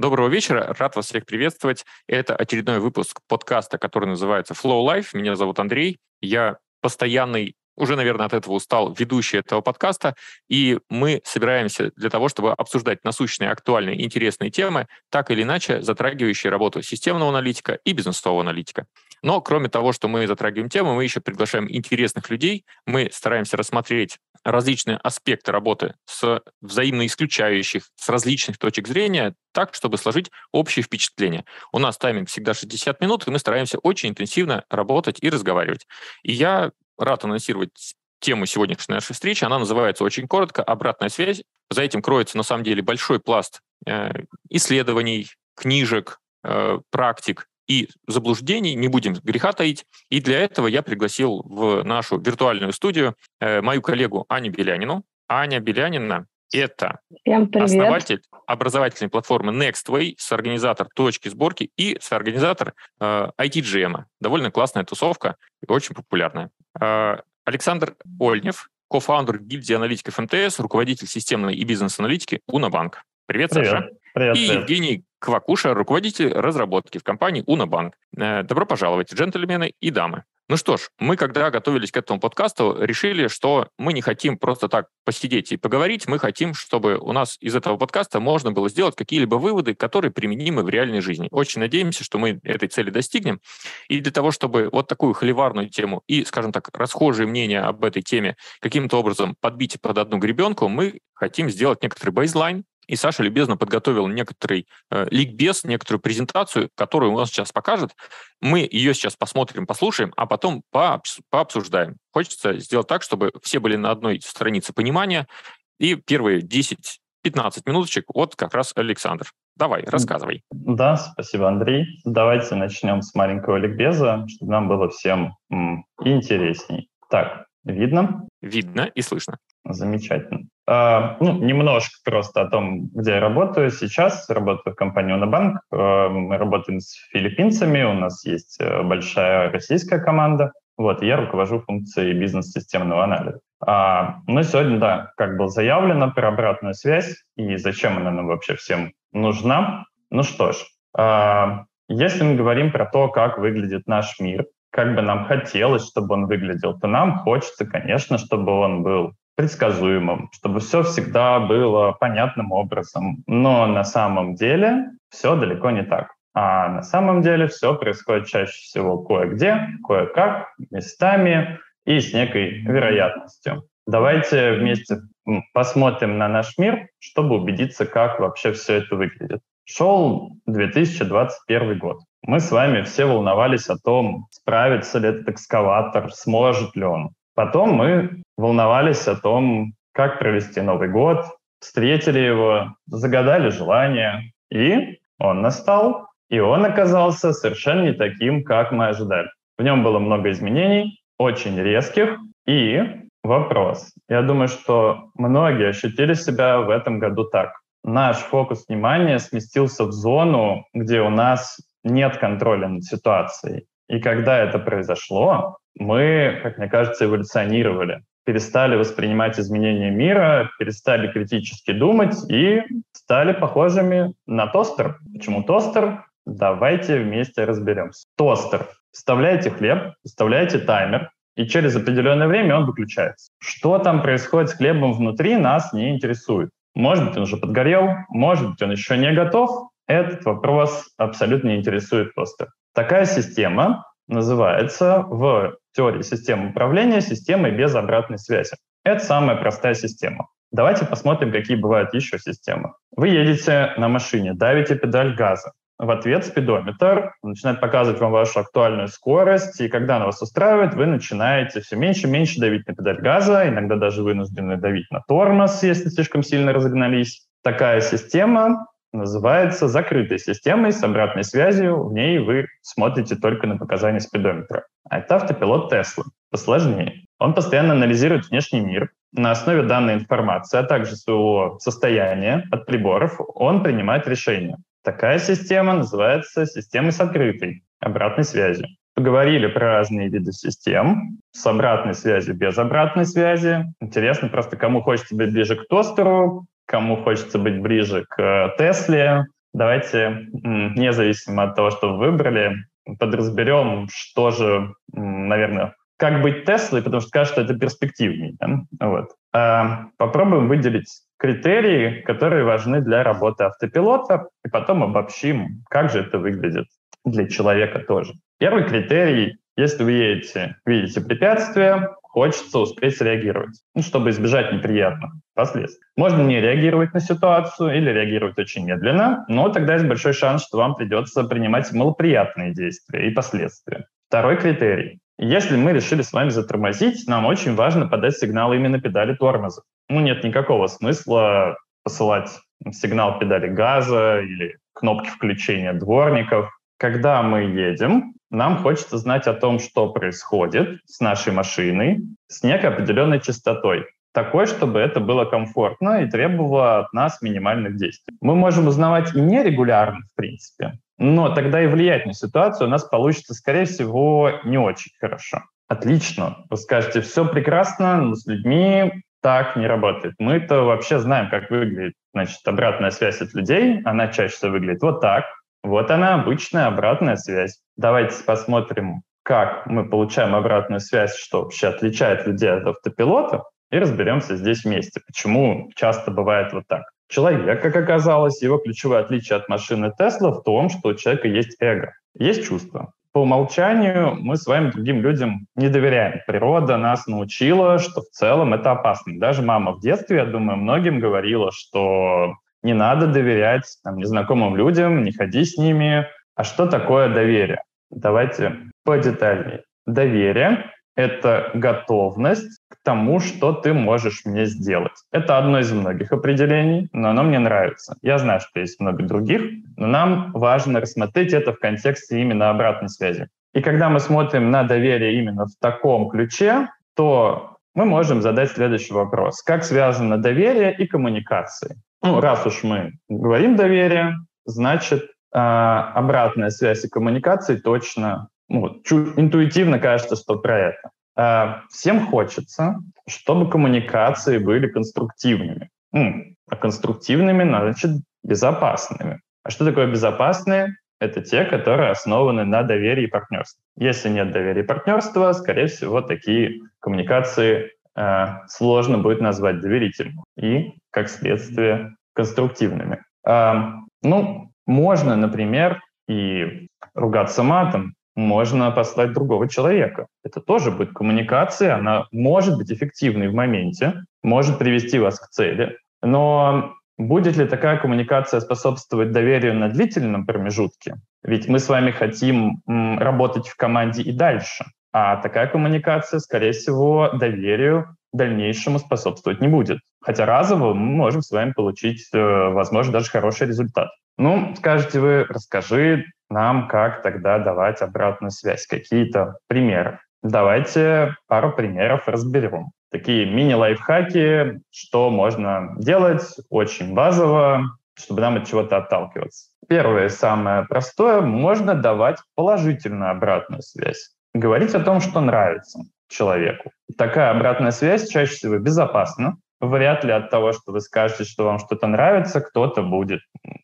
Доброго вечера, рад вас всех приветствовать. Это очередной выпуск подкаста, который называется Flow Life. Меня зовут Андрей. Я постоянный уже, наверное, от этого устал ведущий этого подкаста, и мы собираемся для того, чтобы обсуждать насущные, актуальные, интересные темы, так или иначе затрагивающие работу системного аналитика и бизнесового аналитика. Но кроме того, что мы затрагиваем темы, мы еще приглашаем интересных людей, мы стараемся рассмотреть различные аспекты работы с взаимно исключающих, с различных точек зрения, так, чтобы сложить общее впечатление. У нас тайминг всегда 60 минут, и мы стараемся очень интенсивно работать и разговаривать. И я рад анонсировать тему сегодняшней нашей встречи. Она называется очень коротко «Обратная связь». За этим кроется, на самом деле, большой пласт э, исследований, книжек, э, практик и заблуждений, не будем греха таить. И для этого я пригласил в нашу виртуальную студию э, мою коллегу Аню Белянину. Аня Белянина — это основатель образовательной платформы Nextway, соорганизатор точки сборки и соорганизатор э, ITGM. Довольно классная тусовка и очень популярная. Э, Александр Ольнев, кофаундер гильдии аналитиков МТС, руководитель системной и бизнес-аналитики Унабанк. Привет, привет, Саша. Привет, и привет. Евгений Квакуша, руководитель разработки в компании Унабанк. Э, добро пожаловать, джентльмены и дамы. Ну что ж, мы, когда готовились к этому подкасту, решили, что мы не хотим просто так посидеть и поговорить, мы хотим, чтобы у нас из этого подкаста можно было сделать какие-либо выводы, которые применимы в реальной жизни. Очень надеемся, что мы этой цели достигнем. И для того, чтобы вот такую холиварную тему и, скажем так, расхожие мнения об этой теме каким-то образом подбить под одну гребенку, мы хотим сделать некоторый бейзлайн, и Саша любезно подготовил некоторый э, ликбез, некоторую презентацию, которую он сейчас покажет. Мы ее сейчас посмотрим, послушаем, а потом пообсуждаем. Хочется сделать так, чтобы все были на одной странице понимания. И первые 10-15 минуточек вот как раз Александр. Давай, рассказывай. Да, спасибо, Андрей. Давайте начнем с маленького ликбеза, чтобы нам было всем м, интересней. Так, видно? Видно и слышно. Замечательно. А, ну, немножко просто о том, где я работаю сейчас. Работаю в компании Унабанк. А, мы работаем с филиппинцами, у нас есть э, большая российская команда. Вот, я руковожу функцией бизнес-системного анализа. А, ну, сегодня, да, как было заявлено, про обратную связь и зачем она нам вообще всем нужна. Ну что ж, а, если мы говорим про то, как выглядит наш мир, как бы нам хотелось, чтобы он выглядел, то нам хочется, конечно, чтобы он был предсказуемым, чтобы все всегда было понятным образом. Но на самом деле все далеко не так. А на самом деле все происходит чаще всего кое-где, кое-как, местами и с некой вероятностью. Давайте вместе посмотрим на наш мир, чтобы убедиться, как вообще все это выглядит. Шел 2021 год. Мы с вами все волновались о том, справится ли этот экскаватор, сможет ли он. Потом мы волновались о том, как провести Новый год, встретили его, загадали желание, и он настал, и он оказался совершенно не таким, как мы ожидали. В нем было много изменений, очень резких, и вопрос. Я думаю, что многие ощутили себя в этом году так. Наш фокус внимания сместился в зону, где у нас нет контроля над ситуацией. И когда это произошло, мы, как мне кажется, эволюционировали. Перестали воспринимать изменения мира, перестали критически думать и стали похожими на тостер. Почему тостер? Давайте вместе разберемся. Тостер. Вставляете хлеб, вставляете таймер, и через определенное время он выключается. Что там происходит с хлебом внутри, нас не интересует. Может быть, он уже подгорел, может быть, он еще не готов. Этот вопрос абсолютно не интересует тостер. Такая система называется в теории системы управления системой без обратной связи. Это самая простая система. Давайте посмотрим, какие бывают еще системы. Вы едете на машине, давите педаль газа. В ответ спидометр начинает показывать вам вашу актуальную скорость, и когда она вас устраивает, вы начинаете все меньше и меньше давить на педаль газа, иногда даже вынуждены давить на тормоз, если слишком сильно разогнались. Такая система называется закрытой системой с обратной связью. В ней вы смотрите только на показания спидометра. А это автопилот Tesla. Посложнее. Он постоянно анализирует внешний мир. На основе данной информации, а также своего состояния от приборов, он принимает решения. Такая система называется системой с открытой обратной связью. Поговорили про разные виды систем с обратной связью, без обратной связи. Интересно просто, кому хочется быть ближе к тостеру, кому хочется быть ближе к э, Тесле, давайте, независимо от того, что вы выбрали, подразберем, что же, наверное, как быть Теслой, потому что кажется, это перспективнее. Да? Вот. А попробуем выделить критерии, которые важны для работы автопилота, и потом обобщим, как же это выглядит для человека тоже. Первый критерий, если вы едете, видите препятствие, хочется успеть реагировать, ну, чтобы избежать неприятных последствий. Можно не реагировать на ситуацию или реагировать очень медленно, но тогда есть большой шанс, что вам придется принимать малоприятные действия и последствия. Второй критерий. Если мы решили с вами затормозить, нам очень важно подать сигнал именно педали тормоза. Ну, нет никакого смысла посылать сигнал педали газа или кнопки включения дворников. Когда мы едем, нам хочется знать о том, что происходит с нашей машиной с некой определенной частотой. Такой, чтобы это было комфортно и требовало от нас минимальных действий. Мы можем узнавать и нерегулярно, в принципе, но тогда и влиять на ситуацию у нас получится, скорее всего, не очень хорошо. Отлично. Вы скажете, все прекрасно, но с людьми так не работает. Мы-то вообще знаем, как выглядит значит, обратная связь от людей. Она чаще всего выглядит вот так. Вот она, обычная обратная связь. Давайте посмотрим, как мы получаем обратную связь, что вообще отличает людей от автопилота, и разберемся здесь вместе, почему часто бывает вот так. Человек, как оказалось, его ключевое отличие от машины Тесла в том, что у человека есть эго, есть чувство. По умолчанию мы с вами другим людям не доверяем. Природа нас научила, что в целом это опасно. Даже мама в детстве, я думаю, многим говорила, что не надо доверять там, незнакомым людям, не ходи с ними. А что такое доверие? Давайте подетальнее. Доверие — это готовность к тому, что ты можешь мне сделать. Это одно из многих определений, но оно мне нравится. Я знаю, что есть много других, но нам важно рассмотреть это в контексте именно обратной связи. И когда мы смотрим на доверие именно в таком ключе, то мы можем задать следующий вопрос. Как связано доверие и коммуникации? Ну, раз уж мы говорим доверие, значит, э, обратная связь и коммуникации точно, ну, чуть интуитивно кажется, что про это. Э, всем хочется, чтобы коммуникации были конструктивными. М, а конструктивными, значит, безопасными. А что такое безопасные? Это те, которые основаны на доверии и партнерстве. Если нет доверия и партнерства, скорее всего, такие коммуникации э, сложно будет назвать доверительными и, как следствие, конструктивными. Э, ну, можно, например, и ругаться матом, можно послать другого человека. Это тоже будет коммуникация, она может быть эффективной в моменте, может привести вас к цели, но будет ли такая коммуникация способствовать доверию на длительном промежутке? Ведь мы с вами хотим работать в команде и дальше. А такая коммуникация, скорее всего, доверию дальнейшему способствовать не будет. Хотя разово мы можем с вами получить, э, возможно, даже хороший результат. Ну, скажете вы, расскажи нам, как тогда давать обратную связь, какие-то примеры. Давайте пару примеров разберем. Такие мини-лайфхаки, что можно делать очень базово, чтобы нам от чего-то отталкиваться. Первое, самое простое, можно давать положительную обратную связь говорить о том, что нравится человеку. Такая обратная связь чаще всего безопасна. Вряд ли от того, что вы скажете, что вам что-то нравится, кто-то будет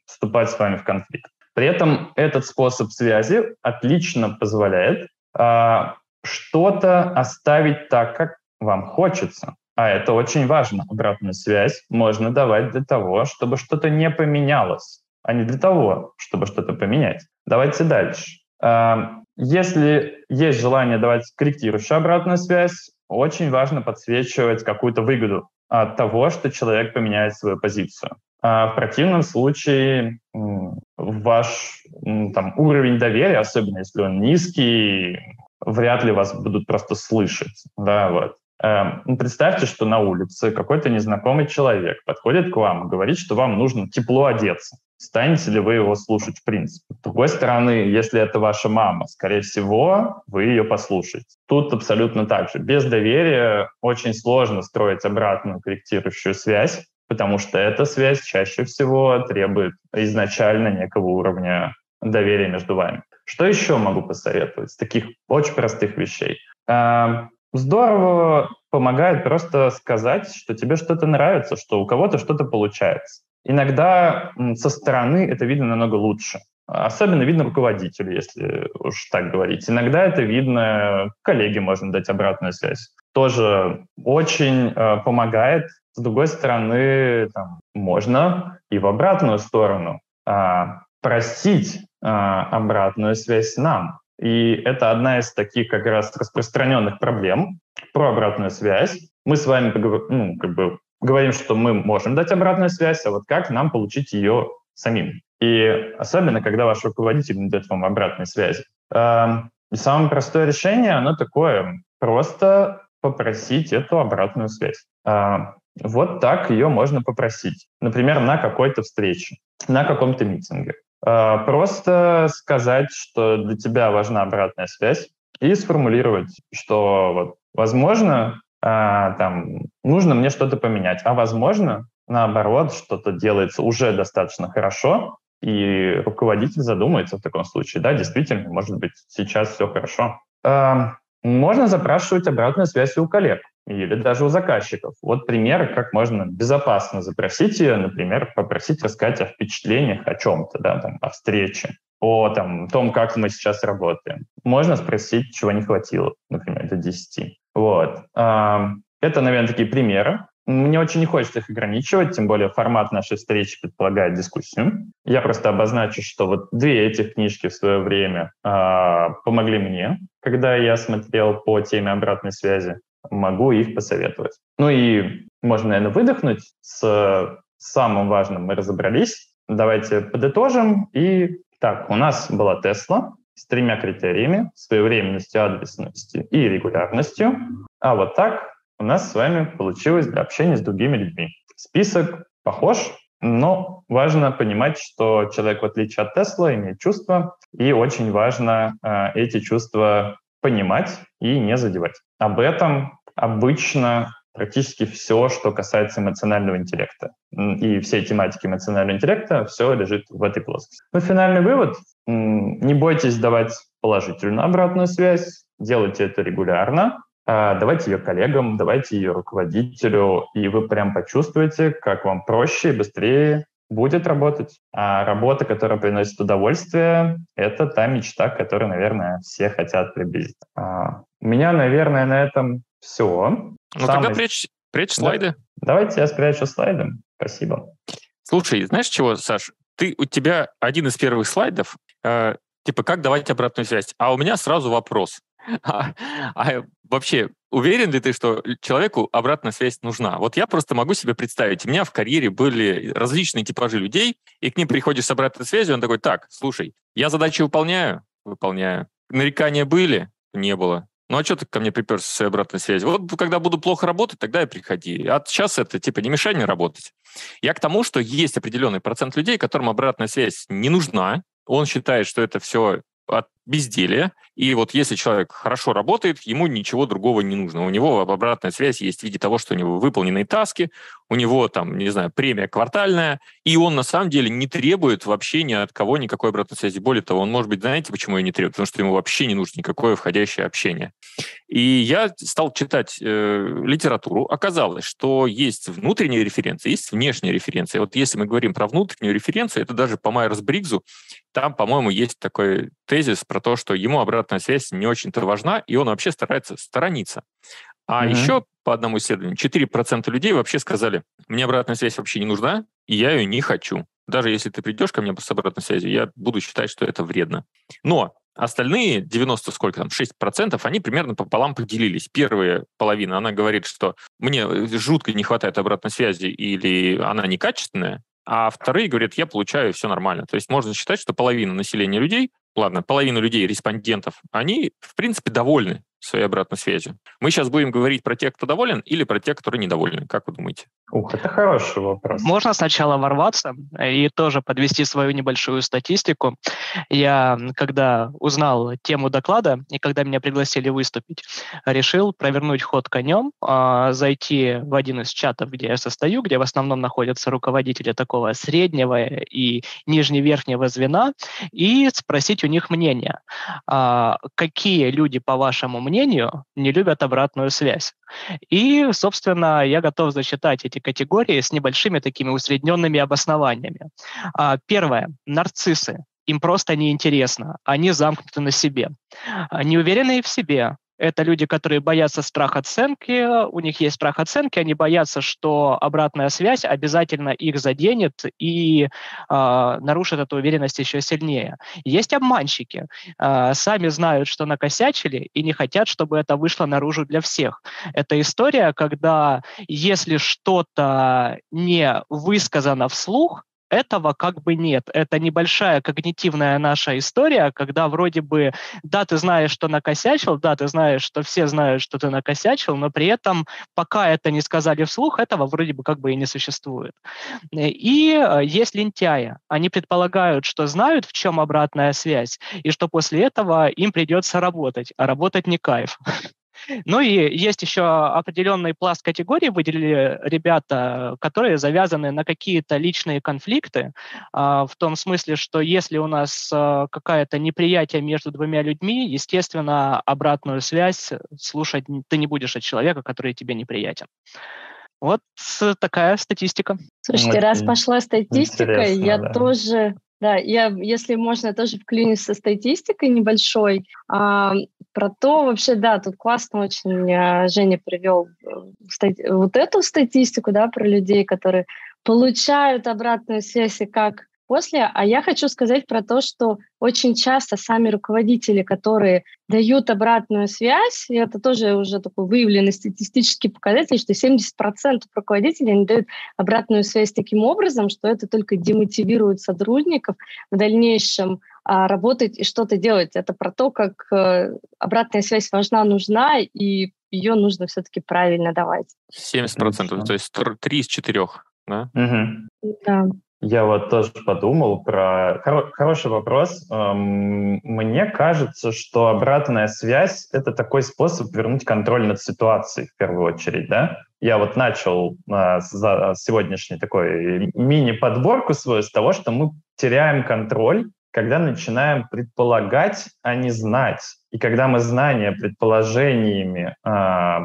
вступать с вами в конфликт. При этом этот способ связи отлично позволяет а, что-то оставить так, как вам хочется. А это очень важно. Обратную связь можно давать для того, чтобы что-то не поменялось, а не для того, чтобы что-то поменять. Давайте дальше. А, если есть желание давать корректирующую обратную связь, очень важно подсвечивать какую-то выгоду от того, что человек поменяет свою позицию. А в противном случае ваш там, уровень доверия, особенно если он низкий, вряд ли вас будут просто слышать. Да, вот. Эм, ну, представьте, что на улице какой-то незнакомый человек подходит к вам и говорит, что вам нужно тепло одеться. Станете ли вы его слушать в принципе? С другой стороны, если это ваша мама, скорее всего, вы ее послушаете. Тут абсолютно так же. Без доверия очень сложно строить обратную корректирующую связь, потому что эта связь чаще всего требует изначально некого уровня доверия между вами. Что еще могу посоветовать из таких очень простых вещей? Эм, здорово помогает просто сказать, что тебе что-то нравится, что у кого-то что-то получается. Иногда со стороны это видно намного лучше. Особенно видно руководителю, если уж так говорить. Иногда это видно, коллеге можно дать обратную связь. Тоже очень э, помогает. С другой стороны, там, можно и в обратную сторону э, просить э, обратную связь нам. И это одна из таких как раз распространенных проблем про обратную связь. Мы с вами ну, как бы говорим, что мы можем дать обратную связь, а вот как нам получить ее самим? И особенно, когда ваш руководитель не дает вам обратной связи. Эм, и самое простое решение, оно такое, просто попросить эту обратную связь. Эм, вот так ее можно попросить. Например, на какой-то встрече, на каком-то митинге. Э, просто сказать, что для тебя важна обратная связь, и сформулировать, что вот, возможно, а, там, нужно мне что-то поменять, а возможно, наоборот, что-то делается уже достаточно хорошо, и руководитель задумается в таком случае, да, действительно, может быть, сейчас все хорошо. А, можно запрашивать обратную связь у коллег или даже у заказчиков. Вот пример, как можно безопасно запросить ее, например, попросить рассказать о впечатлениях, о чем-то, да, там, о встрече, о там, том, как мы сейчас работаем. Можно спросить, чего не хватило, например, до 10. Вот. А, это, наверное, такие примеры. Мне очень не хочется их ограничивать, тем более формат нашей встречи предполагает дискуссию. Я просто обозначу, что вот две этих книжки в свое время э, помогли мне, когда я смотрел по теме обратной связи. Могу их посоветовать. Ну и можно, наверное, выдохнуть. С самым важным мы разобрались. Давайте подытожим. И так, у нас была Тесла с тремя критериями – своевременностью, адресностью и регулярностью. А вот так у нас с вами получилось для общения с другими людьми. Список похож, но важно понимать, что человек, в отличие от Тесла, имеет чувства, и очень важно э, эти чувства понимать и не задевать. Об этом обычно практически все, что касается эмоционального интеллекта. И всей тематики эмоционального интеллекта, все лежит в этой плоскости. Но финальный вывод — не бойтесь давать положительную обратную связь, делайте это регулярно, а, давайте ее коллегам, давайте ее руководителю, и вы прям почувствуете, как вам проще и быстрее будет работать. А работа, которая приносит удовольствие, это та мечта, к которой, наверное, все хотят приблизить. А, у меня, наверное, на этом все. Ну Самый... тогда прячь, прячь слайды. Да. Давайте я спрячу слайды. Спасибо. Слушай, знаешь чего, Саш? Ты, у тебя один из первых слайдов, э, типа, как давать обратную связь. А у меня сразу вопрос. А, а вообще, уверен ли ты, что человеку обратная связь нужна? Вот я просто могу себе представить, у меня в карьере были различные типажи людей, и к ним приходишь с обратной связью, он такой, так, слушай, я задачи выполняю? Выполняю. Нарекания были? Не было. Ну а что ты ко мне приперся с обратной связью? Вот когда буду плохо работать, тогда и приходи. А сейчас это типа не мешай мне работать. Я к тому, что есть определенный процент людей, которым обратная связь не нужна. Он считает, что это все от безделия. И вот если человек хорошо работает, ему ничего другого не нужно. У него обратная связь есть в виде того, что у него выполненные таски, у него там, не знаю, премия квартальная, и он на самом деле не требует вообще ни от кого никакой обратной связи. Более того, он, может быть, знаете, почему ее не требует? Потому что ему вообще не нужно никакое входящее общение. И я стал читать э, литературу. Оказалось, что есть внутренняя референция, есть внешняя референция. Вот если мы говорим про внутреннюю референцию, это даже по Майерс-Бригзу, там, по-моему, есть такой тезис про то, что ему обратная связь не очень-то важна, и он вообще старается сторониться. А mm-hmm. еще по одному исследованию 4% людей вообще сказали, мне обратная связь вообще не нужна, и я ее не хочу. Даже если ты придешь ко мне с обратной связью, я буду считать, что это вредно. Но остальные 90 сколько там, 6%, они примерно пополам поделились. Первая половина, она говорит, что мне жутко не хватает обратной связи или она некачественная, а вторые говорят, я получаю все нормально. То есть можно считать, что половина населения людей, ладно, половина людей, респондентов, они, в принципе, довольны своей обратной связью. Мы сейчас будем говорить про тех, кто доволен, или про тех, которые недовольны. Как вы думаете? Ух, это хороший вопрос. Можно сначала ворваться и тоже подвести свою небольшую статистику. Я, когда узнал тему доклада и когда меня пригласили выступить, решил провернуть ход конем, а, зайти в один из чатов, где я состою, где в основном находятся руководители такого среднего и нижневерхнего звена, и спросить у них мнение. А, какие люди, по вашему мнению, не любят обратную связь. И, собственно, я готов зачитать эти категории с небольшими такими усредненными обоснованиями. А, первое. Нарциссы им просто неинтересно, они замкнуты на себе. Неуверенные в себе, это люди, которые боятся страх оценки, у них есть страх оценки, они боятся, что обратная связь обязательно их заденет и э, нарушит эту уверенность еще сильнее. Есть обманщики, э, сами знают, что накосячили и не хотят, чтобы это вышло наружу для всех. Это история, когда если что-то не высказано вслух, этого как бы нет. Это небольшая когнитивная наша история, когда вроде бы, да, ты знаешь, что накосячил, да, ты знаешь, что все знают, что ты накосячил, но при этом, пока это не сказали вслух, этого вроде бы как бы и не существует. И э, есть лентяи. Они предполагают, что знают, в чем обратная связь, и что после этого им придется работать, а работать не кайф. Ну и есть еще определенный пласт категорий, выделили ребята, которые завязаны на какие-то личные конфликты, а, в том смысле, что если у нас а, какое-то неприятие между двумя людьми, естественно, обратную связь слушать ты не будешь от человека, который тебе неприятен. Вот такая статистика. Слушайте, раз пошла статистика, я да. тоже да, я, если можно, тоже вклинюсь со статистикой небольшой. А, про то вообще, да, тут классно очень а, Женя привел э, вот эту статистику, да, про людей, которые получают обратную связь и как после. А я хочу сказать про то, что очень часто сами руководители, которые дают обратную связь, и это тоже уже такой выявленный статистический показатель, что 70% руководителей не дают обратную связь таким образом, что это только демотивирует сотрудников в дальнейшем а, работать и что-то делать. Это про то, как э, обратная связь важна, нужна, и ее нужно все-таки правильно давать. 70%, то есть 3 из 4, да? Угу. Да. Я вот тоже подумал про... Хоро... Хороший вопрос. Эм, мне кажется, что обратная связь — это такой способ вернуть контроль над ситуацией в первую очередь, да? Я вот начал э, за сегодняшний такой мини-подборку свою с того, что мы теряем контроль, когда начинаем предполагать, а не знать. И когда мы знания предположениями э,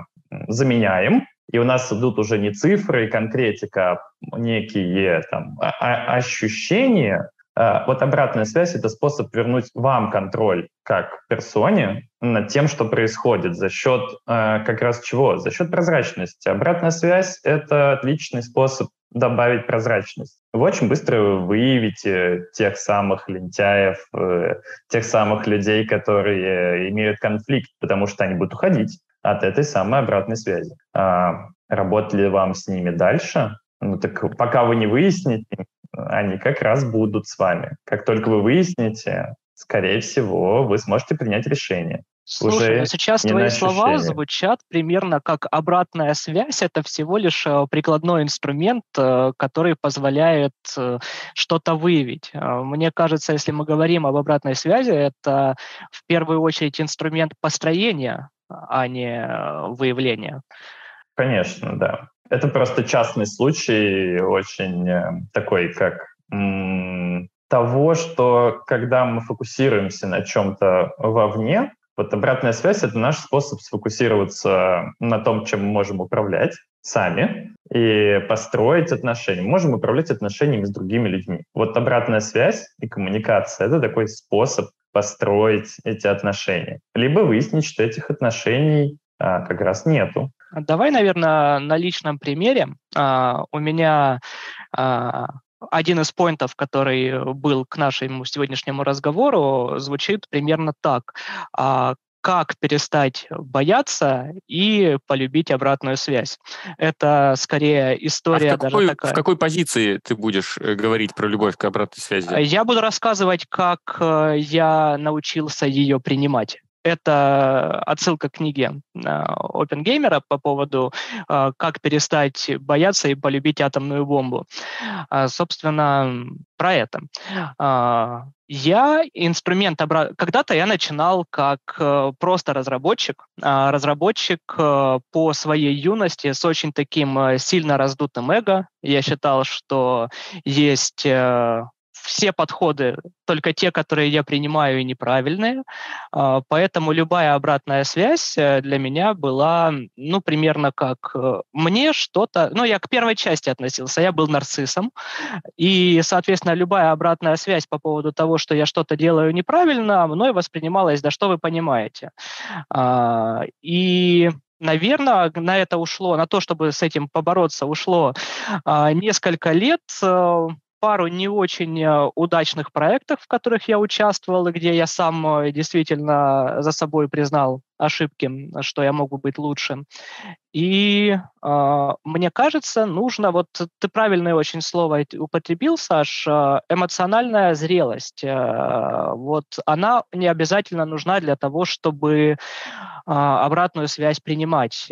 заменяем, и у нас идут уже не цифры и конкретика, а некие там, а, а, ощущения. А, вот обратная связь — это способ вернуть вам контроль как персоне над тем, что происходит, за счет как раз чего? За счет прозрачности. Обратная связь — это отличный способ добавить прозрачность. Вы очень быстро выявите тех самых лентяев, э, тех самых людей, которые имеют конфликт, потому что они будут уходить от этой самой обратной связи. А, работали вам с ними дальше? Ну так пока вы не выясните, они как раз будут с вами. Как только вы выясните, скорее всего, вы сможете принять решение. Слушай, ну сейчас твои слова звучат примерно как обратная связь. Это всего лишь э, прикладной инструмент, э, который позволяет э, что-то выявить. Мне кажется, если мы говорим об обратной связи, это в первую очередь инструмент построения а не выявления. Конечно, да. Это просто частный случай, очень э, такой, как того, что когда мы фокусируемся на чем-то вовне, вот обратная связь — это наш способ сфокусироваться на том, чем мы можем управлять сами и построить отношения. Можем управлять отношениями с другими людьми. Вот обратная связь и коммуникация — это такой способ построить эти отношения. Либо выяснить, что этих отношений а, как раз нету. Давай, наверное, на личном примере. А, у меня а, один из поинтов, который был к нашему сегодняшнему разговору, звучит примерно так. А, как перестать бояться и полюбить обратную связь. Это скорее история а в какой, даже такая. В какой позиции ты будешь э, говорить про любовь к обратной связи? Я буду рассказывать, как э, я научился ее принимать. Это отсылка к книге OpenGamer по поводу э, «Как перестать бояться и полюбить атомную бомбу». А, собственно, про это. Я инструмент обра... Когда-то я начинал как э, просто разработчик, разработчик э, по своей юности с очень таким сильно раздутым эго. Я считал, что есть все подходы только те, которые я принимаю, и неправильные. А, поэтому любая обратная связь э, для меня была, ну, примерно как э, мне что-то... Ну, я к первой части относился, я был нарциссом, и, соответственно, любая обратная связь по поводу того, что я что-то делаю неправильно, мной воспринималась, да что вы понимаете. А, и наверное, на это ушло, на то, чтобы с этим побороться, ушло а, несколько лет э, пару не очень э, удачных проектов, в которых я участвовал, и где я сам э, действительно за собой признал ошибки, что я мог бы быть лучше. И э, мне кажется, нужно, вот ты правильное очень слово употребил, Саш, эмоциональная зрелость. Э, вот она не обязательно нужна для того, чтобы э, обратную связь принимать.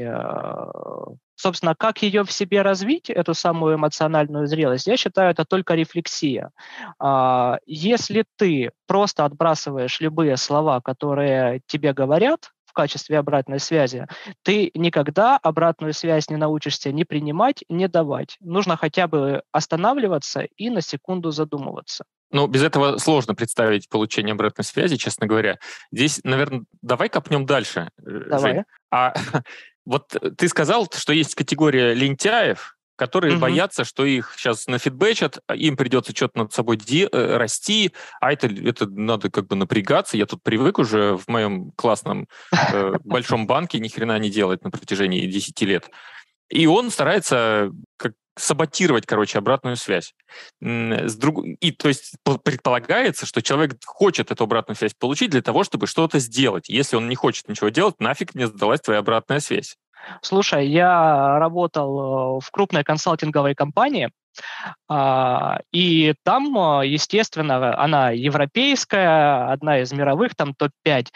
Собственно, как ее в себе развить, эту самую эмоциональную зрелость, я считаю, это только рефлексия. А, если ты просто отбрасываешь любые слова, которые тебе говорят, в качестве обратной связи, ты никогда обратную связь не научишься ни принимать, ни давать. Нужно хотя бы останавливаться и на секунду задумываться. Ну, без этого сложно представить получение обратной связи, честно говоря. Здесь, наверное, давай копнем дальше, э, давай. Жень. А Вот э, ты сказал, что есть категория лентяев, которые угу. боятся, что их сейчас нафидбэчат, а им придется что-то над собой де- э, расти, а это, это надо как бы напрягаться. Я тут привык уже в моем классном э, большом банке ни хрена не делать на протяжении 10 лет. И он старается как саботировать, короче, обратную связь. С друг... И то есть предполагается, что человек хочет эту обратную связь получить для того, чтобы что-то сделать. Если он не хочет ничего делать, нафиг мне сдалась твоя обратная связь. Слушай, я работал э, в крупной консалтинговой компании, и там, а, естественно, она европейская, одна из мировых, там топ-5.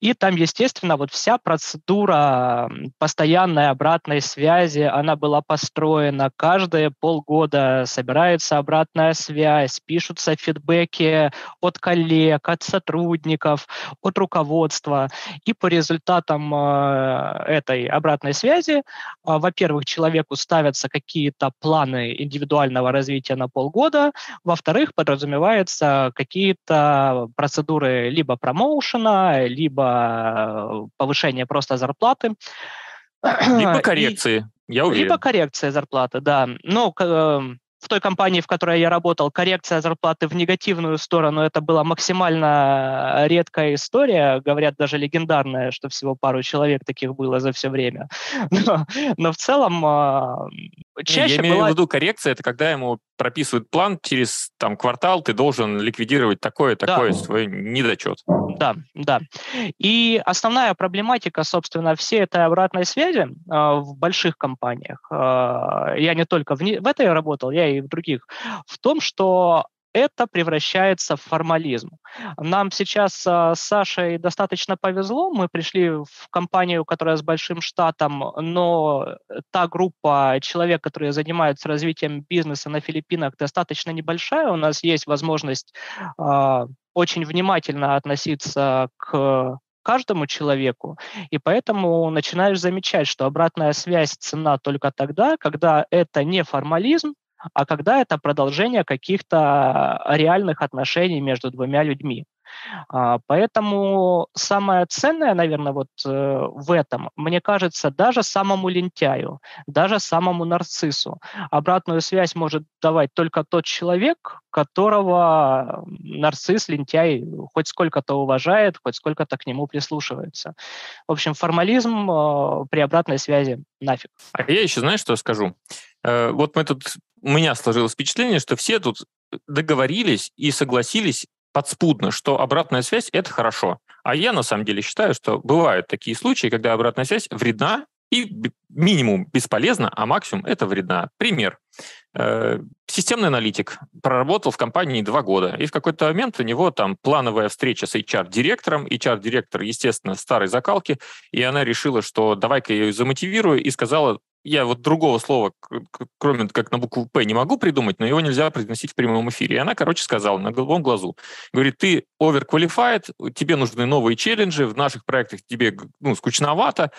И там, естественно, вот вся процедура постоянной обратной связи, она была построена. Каждые полгода собирается обратная связь, пишутся фидбэки от коллег, от сотрудников, от руководства. И по результатам а, этой обратной связи, во-первых, человеку ставятся какие-то планы индивидуальные индивидуального развития на полгода. Во-вторых, подразумеваются какие-то процедуры либо промоушена, либо э, повышения просто зарплаты. Либо коррекции, И, я уверен. Либо коррекция зарплаты, да. Ну, эм, в той компании, в которой я работал, коррекция зарплаты в негативную сторону, это была максимально редкая история, говорят, даже легендарная, что всего пару человек таких было за все время. Но, но в целом чаще Я имею была... в виду коррекция, это когда ему прописывают план, через там, квартал ты должен ликвидировать такое, такое, да. свой недочет. Да, да. И основная проблематика, собственно, всей этой обратной связи э, в больших компаниях, э, я не только в, в этой работал, я и в других, в том, что это превращается в формализм. Нам сейчас а, с Сашей достаточно повезло. Мы пришли в компанию, которая с большим штатом, но та группа человек, которые занимаются развитием бизнеса на Филиппинах, достаточно небольшая. У нас есть возможность э, очень внимательно относиться к каждому человеку, и поэтому начинаешь замечать, что обратная связь цена только тогда, когда это не формализм, а когда это продолжение каких-то реальных отношений между двумя людьми. А, поэтому самое ценное, наверное, вот э, в этом, мне кажется, даже самому лентяю, даже самому нарциссу обратную связь может давать только тот человек, которого нарцисс, лентяй хоть сколько-то уважает, хоть сколько-то к нему прислушивается. В общем, формализм э, при обратной связи нафиг. А я еще, знаешь, что скажу? Э, вот мы тут у меня сложилось впечатление, что все тут договорились и согласились подспудно, что обратная связь – это хорошо. А я на самом деле считаю, что бывают такие случаи, когда обратная связь вредна и минимум бесполезна, а максимум это вредна. Пример. Э, системный аналитик проработал в компании два года, и в какой-то момент у него там плановая встреча с HR-директором. HR-директор, естественно, старой закалки, и она решила, что давай-ка я ее замотивирую, и сказала, я вот другого слова, кроме как на букву «П», не могу придумать, но его нельзя произносить в прямом эфире. И она, короче, сказала на голубом глазу. Говорит, ты overqualified, тебе нужны новые челленджи, в наших проектах тебе ну, скучновато,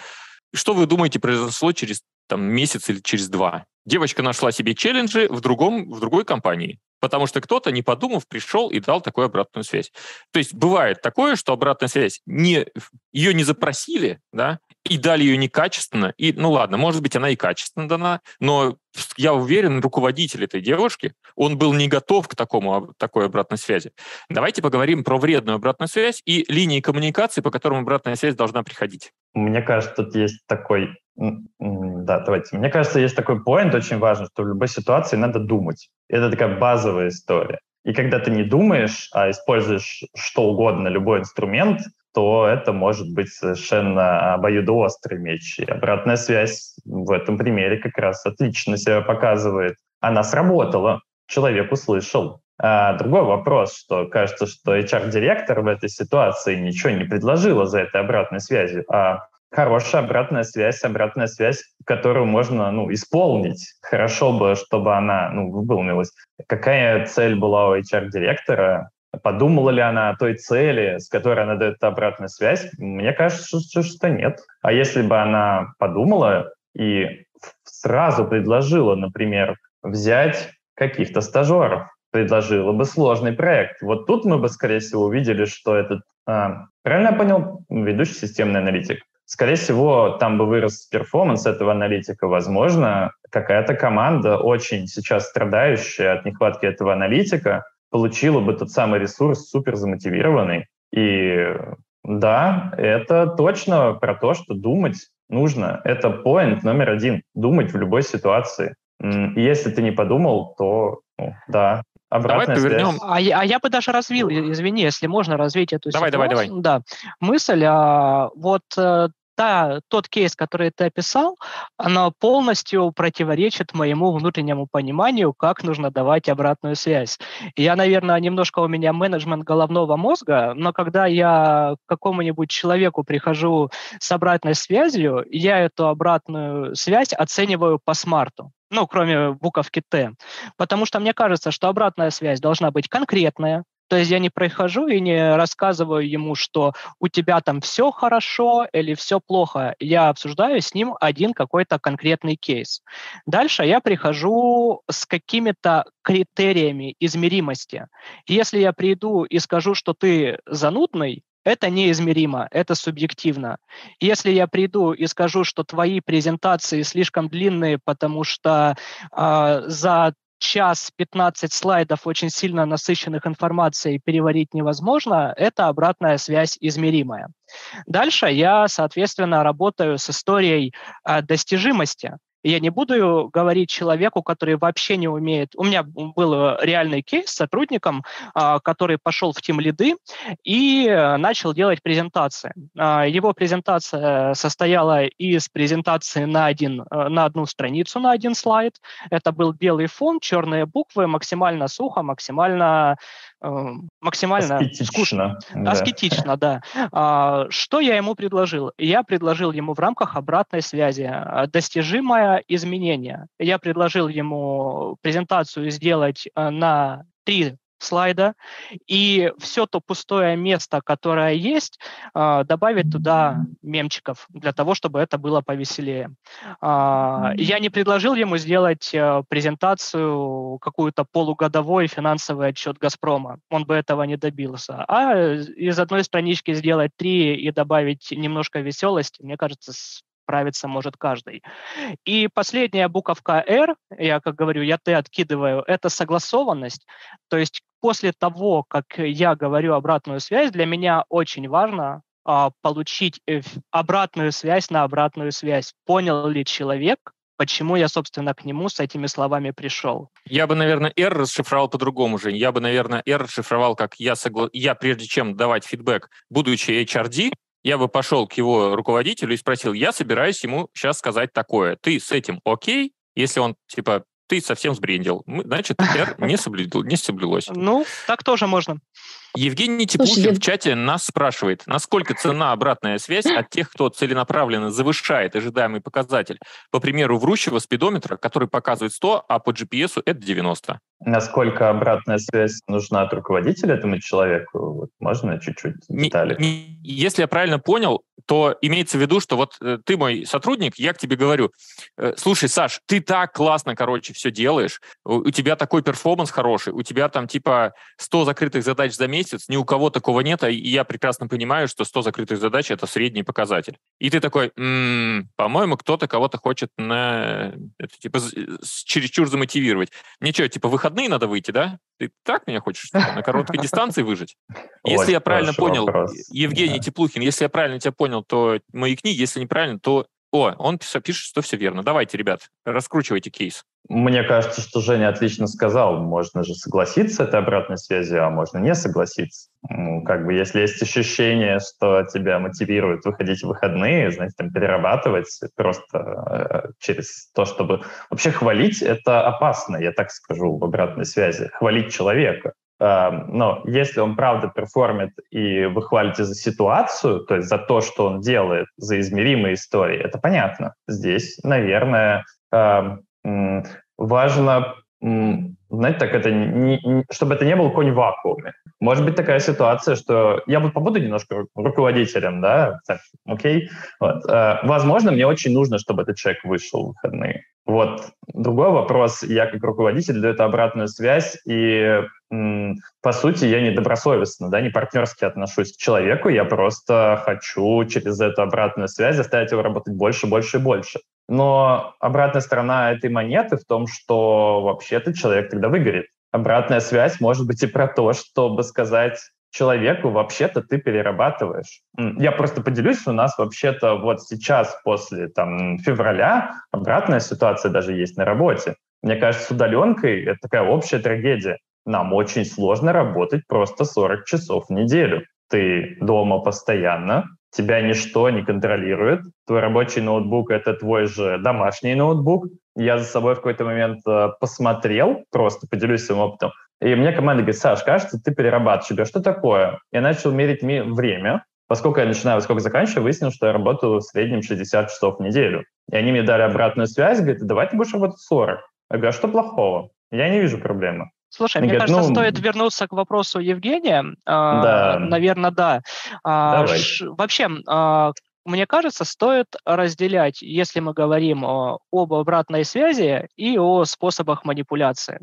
что вы думаете произошло через там, месяц или через два? Девочка нашла себе челленджи в, другом, в другой компании потому что кто-то, не подумав, пришел и дал такую обратную связь. То есть бывает такое, что обратная связь, не, ее не запросили, да, и дали ее некачественно, и, ну ладно, может быть, она и качественно дана, но я уверен, руководитель этой девушки, он был не готов к такому, такой обратной связи. Давайте поговорим про вредную обратную связь и линии коммуникации, по которым обратная связь должна приходить. Мне кажется, тут есть такой... Да, давайте. Мне кажется, есть такой поинт очень важный, что в любой ситуации надо думать. Это такая базовая история. И когда ты не думаешь, а используешь что угодно, любой инструмент, то это может быть совершенно обоюдоострый меч. И обратная связь в этом примере как раз отлично себя показывает. Она сработала, человек услышал. А другой вопрос, что кажется, что HR-директор в этой ситуации ничего не предложила за этой обратной связью, а хорошая обратная связь, обратная связь, которую можно ну, исполнить. Хорошо бы, чтобы она ну, выполнилась. Какая цель была у HR-директора? Подумала ли она о той цели, с которой она дает обратную связь? Мне кажется, что, что нет. А если бы она подумала и сразу предложила, например, взять каких-то стажеров, предложила бы сложный проект. Вот тут мы бы, скорее всего, увидели, что этот... А, правильно я понял? Ведущий системный аналитик. Скорее всего, там бы вырос перформанс этого аналитика. Возможно, какая-то команда, очень сейчас страдающая от нехватки этого аналитика, получила бы тот самый ресурс супер замотивированный. И да, это точно про то, что думать нужно. Это поинт номер один. Думать в любой ситуации. И если ты не подумал, то ну, да, Давай повернем. А я, а я бы даже развил, извини, если можно развить эту давай, ситуацию. Давай, давай, Да. Мысль, а, вот э, та, тот кейс, который ты описал, она полностью противоречит моему внутреннему пониманию, как нужно давать обратную связь. Я, наверное, немножко у меня менеджмент головного мозга, но когда я к какому-нибудь человеку прихожу с обратной связью, я эту обратную связь оцениваю по смарту ну, кроме буковки Т. Потому что мне кажется, что обратная связь должна быть конкретная, то есть я не прихожу и не рассказываю ему, что у тебя там все хорошо или все плохо. Я обсуждаю с ним один какой-то конкретный кейс. Дальше я прихожу с какими-то критериями измеримости. Если я приду и скажу, что ты занудный, это неизмеримо, это субъективно. Если я приду и скажу, что твои презентации слишком длинные, потому что э, за час 15 слайдов очень сильно насыщенных информацией переварить невозможно, это обратная связь измеримая. Дальше я, соответственно, работаю с историей э, достижимости. Я не буду говорить человеку, который вообще не умеет. У меня был реальный кейс с сотрудником, а, который пошел в тим лиды и начал делать презентации. А, его презентация состояла из презентации на, один, э, на одну страницу, на один слайд. Это был белый фон, черные буквы, максимально сухо, максимально максимально Аскетично, скучно. Да. Аскетично, да. А, что я ему предложил? Я предложил ему в рамках обратной связи а, достижимое изменение. Я предложил ему презентацию сделать а, на три слайда, и все то пустое место, которое есть, а, добавить туда мемчиков для того, чтобы это было повеселее. А, я не предложил ему сделать э, презентацию, какую-то полугодовой финансовый отчет «Газпрома». Он бы этого не добился. А из одной странички сделать три и добавить немножко веселости, мне кажется, справиться может каждый. И последняя буковка R, я как говорю, я Т откидываю, это согласованность. То есть после того, как я говорю обратную связь, для меня очень важно а, получить э, обратную связь на обратную связь. Понял ли человек, почему я, собственно, к нему с этими словами пришел. Я бы, наверное, R расшифровал по-другому, Жень. Я бы, наверное, R расшифровал, как я, согла... я прежде чем давать фидбэк, будучи HRD, я бы пошел к его руководителю и спросил, я собираюсь ему сейчас сказать такое, ты с этим окей? Если он, типа, ты совсем сбрендил. Значит, не, соблюд... не соблюлось. Ну, так тоже можно. Евгений Типухин Слушай, в чате нас спрашивает, насколько цена обратная связь от тех, кто целенаправленно завышает ожидаемый показатель. По примеру, врущего спидометра, который показывает 100, а по GPS это 90. Насколько обратная связь нужна от руководителя этому человеку? Вот можно чуть-чуть детали? Не, не, если я правильно понял, то имеется в виду, что вот э, ты мой сотрудник, я к тебе говорю, э, слушай, Саш, ты так классно, короче, все делаешь, у, у тебя такой перформанс хороший, у тебя там типа 100 закрытых задач за месяц, ни у кого такого нет, а и я прекрасно понимаю, что 100 закрытых задач – это средний показатель. И ты такой, м-м, по-моему, кто-то кого-то хочет на, это, типа, чересчур замотивировать. Мне что, типа, выходные надо выйти, да? Ты так меня хочешь на короткой дистанции выжить? Если я правильно понял, Евгений Теплухин, если я правильно тебя понял, то мои книги, если неправильно, то о, он пишет, что все верно. Давайте, ребят, раскручивайте кейс. Мне кажется, что Женя отлично сказал. Можно же согласиться с этой обратной связью, а можно не согласиться. Ну, как бы, если есть ощущение, что тебя мотивирует выходить в выходные, знаете, там, перерабатывать просто э, через то, чтобы... Вообще хвалить — это опасно, я так скажу, в обратной связи. Хвалить человека. Эм, но если он правда перформит, и вы хвалите за ситуацию, то есть за то, что он делает, за измеримые истории, это понятно. Здесь, наверное, эм, важно, знаете, так это не, чтобы это не был конь в вакууме. Может быть такая ситуация, что я побуду немножко руководителем, да, окей. Вот. Э, возможно, мне очень нужно, чтобы этот человек вышел в выходные. Вот. Другой вопрос, я как руководитель даю эту обратную связь, и по сути я недобросовестно, да, не партнерски отношусь к человеку, я просто хочу через эту обратную связь заставить его работать больше, больше и больше. Но обратная сторона этой монеты в том, что вообще-то человек тогда выгорит. Обратная связь может быть и про то, чтобы сказать человеку, вообще-то ты перерабатываешь. Я просто поделюсь, у нас вообще-то вот сейчас, после там, февраля, обратная ситуация даже есть на работе. Мне кажется, с удаленкой это такая общая трагедия. Нам очень сложно работать просто 40 часов в неделю. Ты дома постоянно, тебя ничто не контролирует. Твой рабочий ноутбук — это твой же домашний ноутбук. Я за собой в какой-то момент э, посмотрел, просто поделюсь своим опытом, и мне команда говорит, Саш, кажется, ты перерабатываешь. Что такое? Я начал мерить время, поскольку я начинаю, сколько заканчиваю, выяснил, что я работаю в среднем 60 часов в неделю. И они мне дали обратную связь, говорят, давай ты будешь работать 40. Я говорю, а что плохого? Я не вижу проблемы. Слушай, Они мне говорят, кажется, ну, стоит вернуться к вопросу Евгения. Да. Наверное, да. А, Давай. Ш, вообще, а, мне кажется, стоит разделять, если мы говорим о, об обратной связи и о способах манипуляции.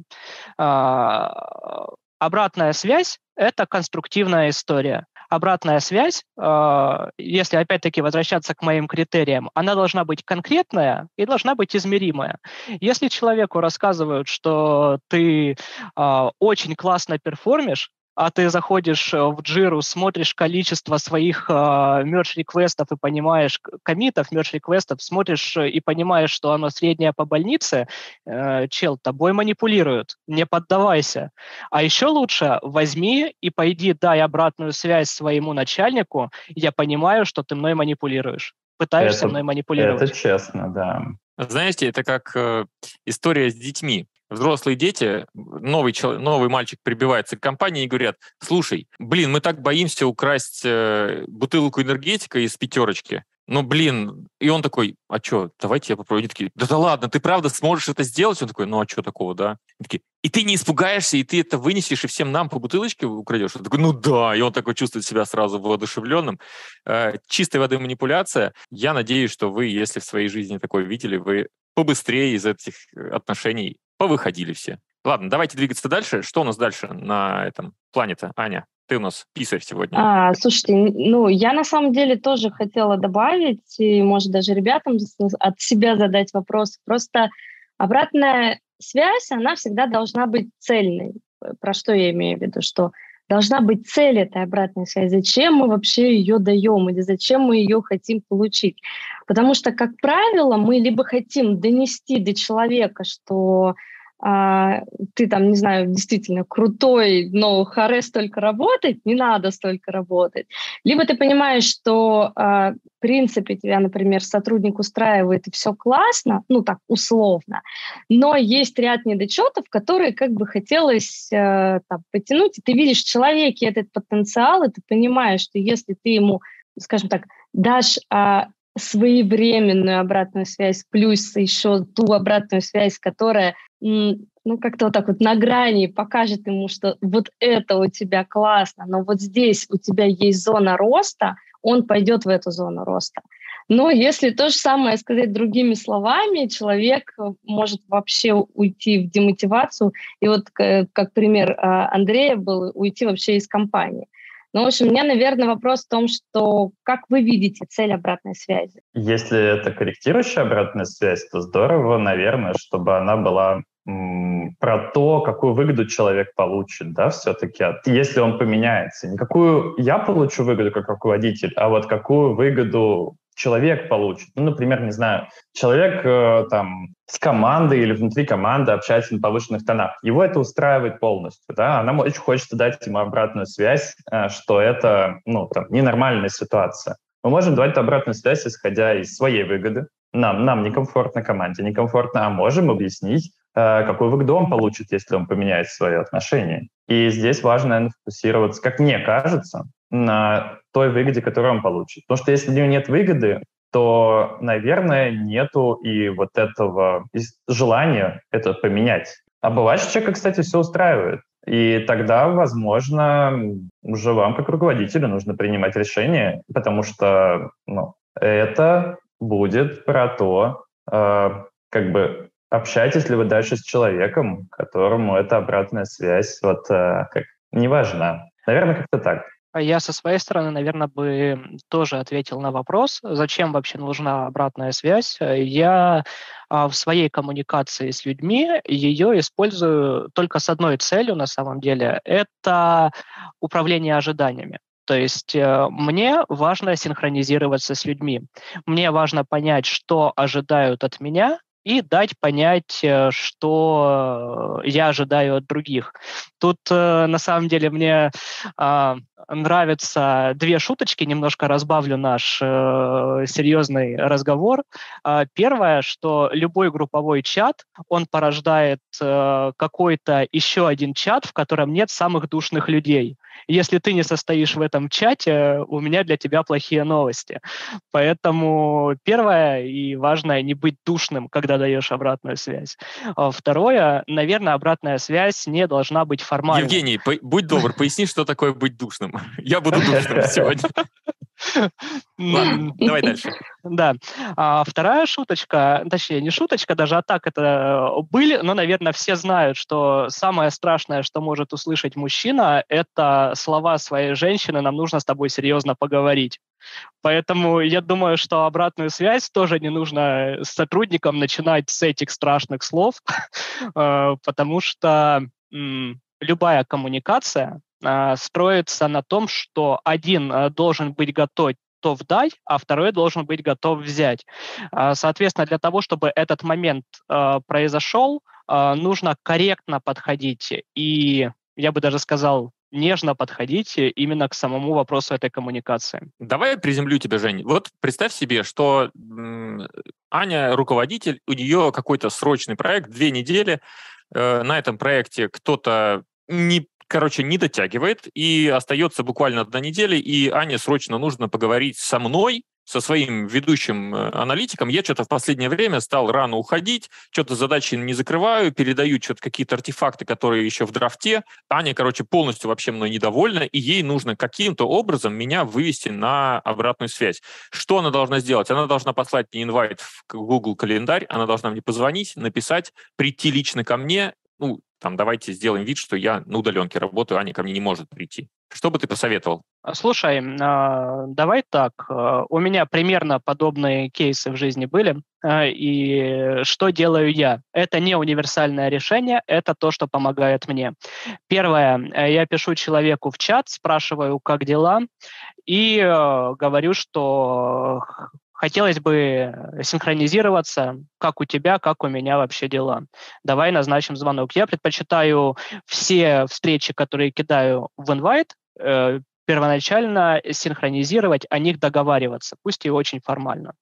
А, обратная связь – это конструктивная история. Обратная связь, а, если опять-таки возвращаться к моим критериям, она должна быть конкретная и должна быть измеримая. Если человеку рассказывают, что ты а, очень классно перформишь, а ты заходишь э, в джиру, смотришь количество своих э, merge реквестов и понимаешь, комитов merge реквестов, смотришь э, и понимаешь, что оно среднее по больнице, э, чел, тобой манипулируют, не поддавайся. А еще лучше возьми и пойди дай обратную связь своему начальнику, я понимаю, что ты мной манипулируешь пытаешься это, мной манипулировать. Это честно, да. Знаете, это как э, история с детьми взрослые дети, новый, человек, новый мальчик прибивается к компании и говорят, слушай, блин, мы так боимся украсть э, бутылку энергетика из пятерочки, ну, блин, и он такой, а что, давайте я попробую. Они такие, да да ладно, ты правда сможешь это сделать? Он такой, ну, а что такого, да? Они такие, и ты не испугаешься, и ты это вынесешь, и всем нам по бутылочке украдешь? Он такой, ну да, и он такой чувствует себя сразу воодушевленным. Э, чистой воды манипуляция. Я надеюсь, что вы, если в своей жизни такое видели, вы побыстрее из этих отношений повыходили все. Ладно, давайте двигаться дальше. Что у нас дальше на этом плане-то, Аня? Ты у нас писарь сегодня. А, слушайте, ну, я на самом деле тоже хотела добавить, и, может, даже ребятам от себя задать вопрос. Просто обратная связь, она всегда должна быть цельной. Про что я имею в виду? Что должна быть цель этой обратной связи. Зачем мы вообще ее даем или зачем мы ее хотим получить? Потому что, как правило, мы либо хотим донести до человека, что а, ты там, не знаю, действительно крутой, но харе столько работать, не надо столько работать. Либо ты понимаешь, что а, в принципе тебя, например, сотрудник устраивает и все классно, ну так условно, но есть ряд недочетов, которые как бы хотелось э, там, потянуть, и ты видишь в человеке этот потенциал, и ты понимаешь, что если ты ему, скажем так, дашь а, своевременную обратную связь, плюс еще ту обратную связь, которая ну, как-то вот так вот на грани покажет ему, что вот это у тебя классно, но вот здесь у тебя есть зона роста, он пойдет в эту зону роста. Но если то же самое сказать другими словами, человек может вообще уйти в демотивацию. И вот как пример а, Андрея был, уйти вообще из компании. Ну, в общем, у меня, наверное, вопрос в том, что как вы видите цель обратной связи? Если это корректирующая обратная связь, то здорово, наверное, чтобы она была про то, какую выгоду человек получит, да, все-таки, если он поменяется. Не какую я получу выгоду как руководитель, а вот какую выгоду человек получит. Ну, например, не знаю, человек э, там с командой или внутри команды общается на повышенных тонах. Его это устраивает полностью, да, она очень хочется дать ему обратную связь, э, что это, ну, там, ненормальная ситуация. Мы можем давать обратную связь, исходя из своей выгоды. Нам, нам некомфортно, команде некомфортно, а можем объяснить, э, какую выгоду он получит, если он поменяет свое отношение. И здесь важно, наверное, фокусироваться, как мне кажется, на той выгоде, которую он получит. Потому что если у него нет выгоды, то, наверное, нету и вот этого желания это поменять. А бывает, что человека, кстати, все устраивает. И тогда, возможно, уже вам, как руководителю, нужно принимать решение, потому что ну, это будет про то, э, как бы общаетесь ли вы дальше с человеком, которому эта обратная связь вот э, как не. Наверное, как-то так. А я со своей стороны, наверное, бы тоже ответил на вопрос, зачем вообще нужна обратная связь. Я а, в своей коммуникации с людьми ее использую только с одной целью на самом деле. Это управление ожиданиями. То есть э, мне важно синхронизироваться с людьми. Мне важно понять, что ожидают от меня, и дать понять, э, что я ожидаю от других. Тут э, на самом деле мне а, нравятся две шуточки, немножко разбавлю наш э, серьезный разговор. А, первое, что любой групповой чат, он порождает какой-то еще один чат, в котором нет самых душных людей. Если ты не состоишь в этом чате, у меня для тебя плохие новости. Поэтому первое и важное не быть душным, когда даешь обратную связь. А второе, наверное, обратная связь не должна быть формальной. Евгений, будь добр, поясни, что такое быть душным. Я буду душным сегодня. Ладно, давай дальше. Да. А вторая шуточка, точнее, не шуточка, даже а так это были, но, наверное, все знают, что самое страшное, что может услышать мужчина, это слова своей женщины «нам нужно с тобой серьезно поговорить». Поэтому я думаю, что обратную связь тоже не нужно с сотрудникам начинать с этих страшных слов, э, потому что любая коммуникация, строится на том, что один а, должен быть готов готов дать, а второй должен быть готов взять. А, соответственно, для того, чтобы этот момент произошел, нужно корректно подходить и, я бы даже сказал, нежно подходить именно к самому вопросу этой коммуникации. Давай я приземлю тебя, Жень. Вот представь себе, что Аня руководитель, у нее какой-то срочный проект, две недели, э, на этом проекте кто-то не короче, не дотягивает, и остается буквально одна неделя, и Ане срочно нужно поговорить со мной, со своим ведущим э, аналитиком. Я что-то в последнее время стал рано уходить, что-то задачи не закрываю, передаю что-то какие-то артефакты, которые еще в драфте. Аня, короче, полностью вообще мной недовольна, и ей нужно каким-то образом меня вывести на обратную связь. Что она должна сделать? Она должна послать мне инвайт в Google календарь, она должна мне позвонить, написать, прийти лично ко мне, ну, там, давайте сделаем вид, что я на удаленке работаю, Аня ко мне не может прийти. Что бы ты посоветовал? А, слушай, а, давай так. А, у меня примерно подобные кейсы в жизни были. И что делаю я? Это не универсальное решение, это то, что помогает мне. Первое, я пишу человеку в чат, спрашиваю, как дела, и говорю, что Хотелось бы э, синхронизироваться, как у тебя, как у меня вообще дела. Давай назначим звонок. Я предпочитаю все встречи, которые кидаю в инвайт, э, первоначально синхронизировать, о них договариваться, пусть и очень формально.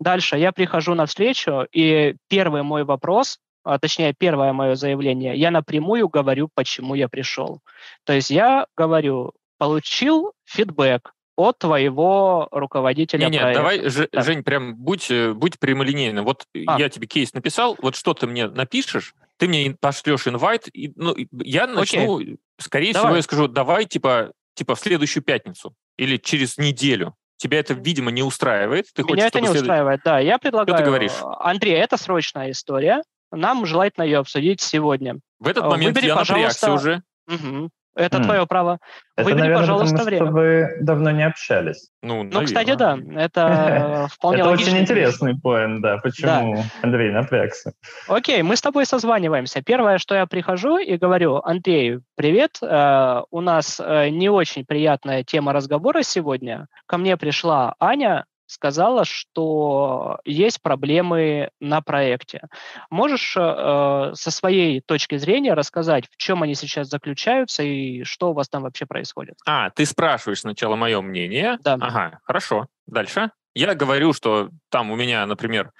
Дальше я прихожу на встречу, и первый мой вопрос, а точнее, первое мое заявление, я напрямую говорю, почему я пришел. То есть я говорю, получил фидбэк, от твоего руководителя Не, не, давай, Ж, да. Жень, прям будь, э, будь прямолинейным. Вот а. я тебе кейс написал, вот что ты мне напишешь, ты мне пошлешь инвайт, и, ну, я начну, Окей. скорее давай. всего, я скажу, давай, типа, типа в следующую пятницу или через неделю. Тебя это, видимо, не устраивает. Ты Меня хочешь, это не след... устраивает, да. Я предлагаю... Что ты говоришь? Андрей, это срочная история. Нам желательно ее обсудить сегодня. В этот момент Выбери, я пожалуйста... напрягся уже. Угу. Это mm. твое право. Это, Выбери, наверное, пожалуйста, потому, время. Что вы давно не общались. Ну, ну кстати, да. Это вполне Это очень интересный поинт, да. Почему Андрей напрягся? Окей, мы с тобой созваниваемся. Первое, что я прихожу и говорю, Андрей, привет, э, у нас э, не очень приятная тема разговора сегодня. Ко мне пришла Аня, сказала, что есть проблемы на проекте. Можешь э, со своей точки зрения рассказать, в чем они сейчас заключаются и что у вас там вообще происходит? А, ты спрашиваешь сначала мое мнение? Да. Ага, хорошо. Дальше? Я говорю, что там у меня, например,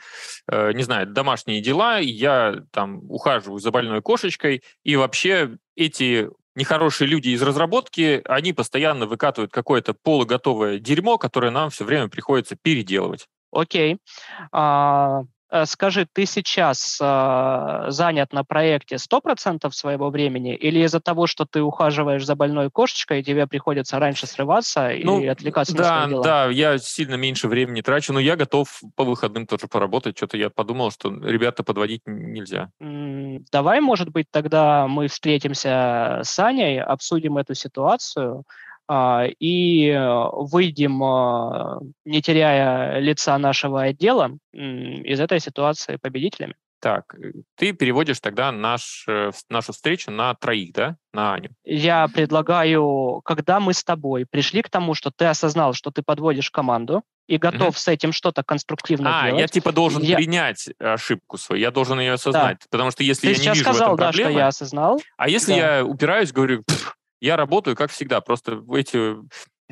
э, не знаю, домашние дела, я там ухаживаю за больной кошечкой, и вообще эти нехорошие люди из разработки, они постоянно выкатывают какое-то полуготовое дерьмо, которое нам все время приходится переделывать. Окей. А, скажи, ты сейчас э, занят на проекте 100% своего времени или из-за того, что ты ухаживаешь за больной кошечкой, тебе приходится раньше срываться ну, и отвлекаться да, на свои дела? Да, я сильно меньше времени трачу, но я готов по выходным тоже поработать. Что-то я подумал, что ребята подводить нельзя. Давай, может быть, тогда мы встретимся с Аней, обсудим эту ситуацию, и э, выйдем, а, не теряя лица нашего отдела, из этой ситуации победителями. Так, э, ты переводишь тогда наш, э, нашу встречу на троих, да? На Аню. Я предлагаю, когда мы с тобой пришли к тому, что ты осознал, что ты подводишь команду, и готов mm-hmm. с этим что-то конструктивно а, делать. я типа должен я... принять ошибку свою, я должен ее осознать, да. потому что если Ты я не вижу сказал, в этом проблемы, да, что я осознал. А если да. я упираюсь, говорю, я работаю, как всегда, просто эти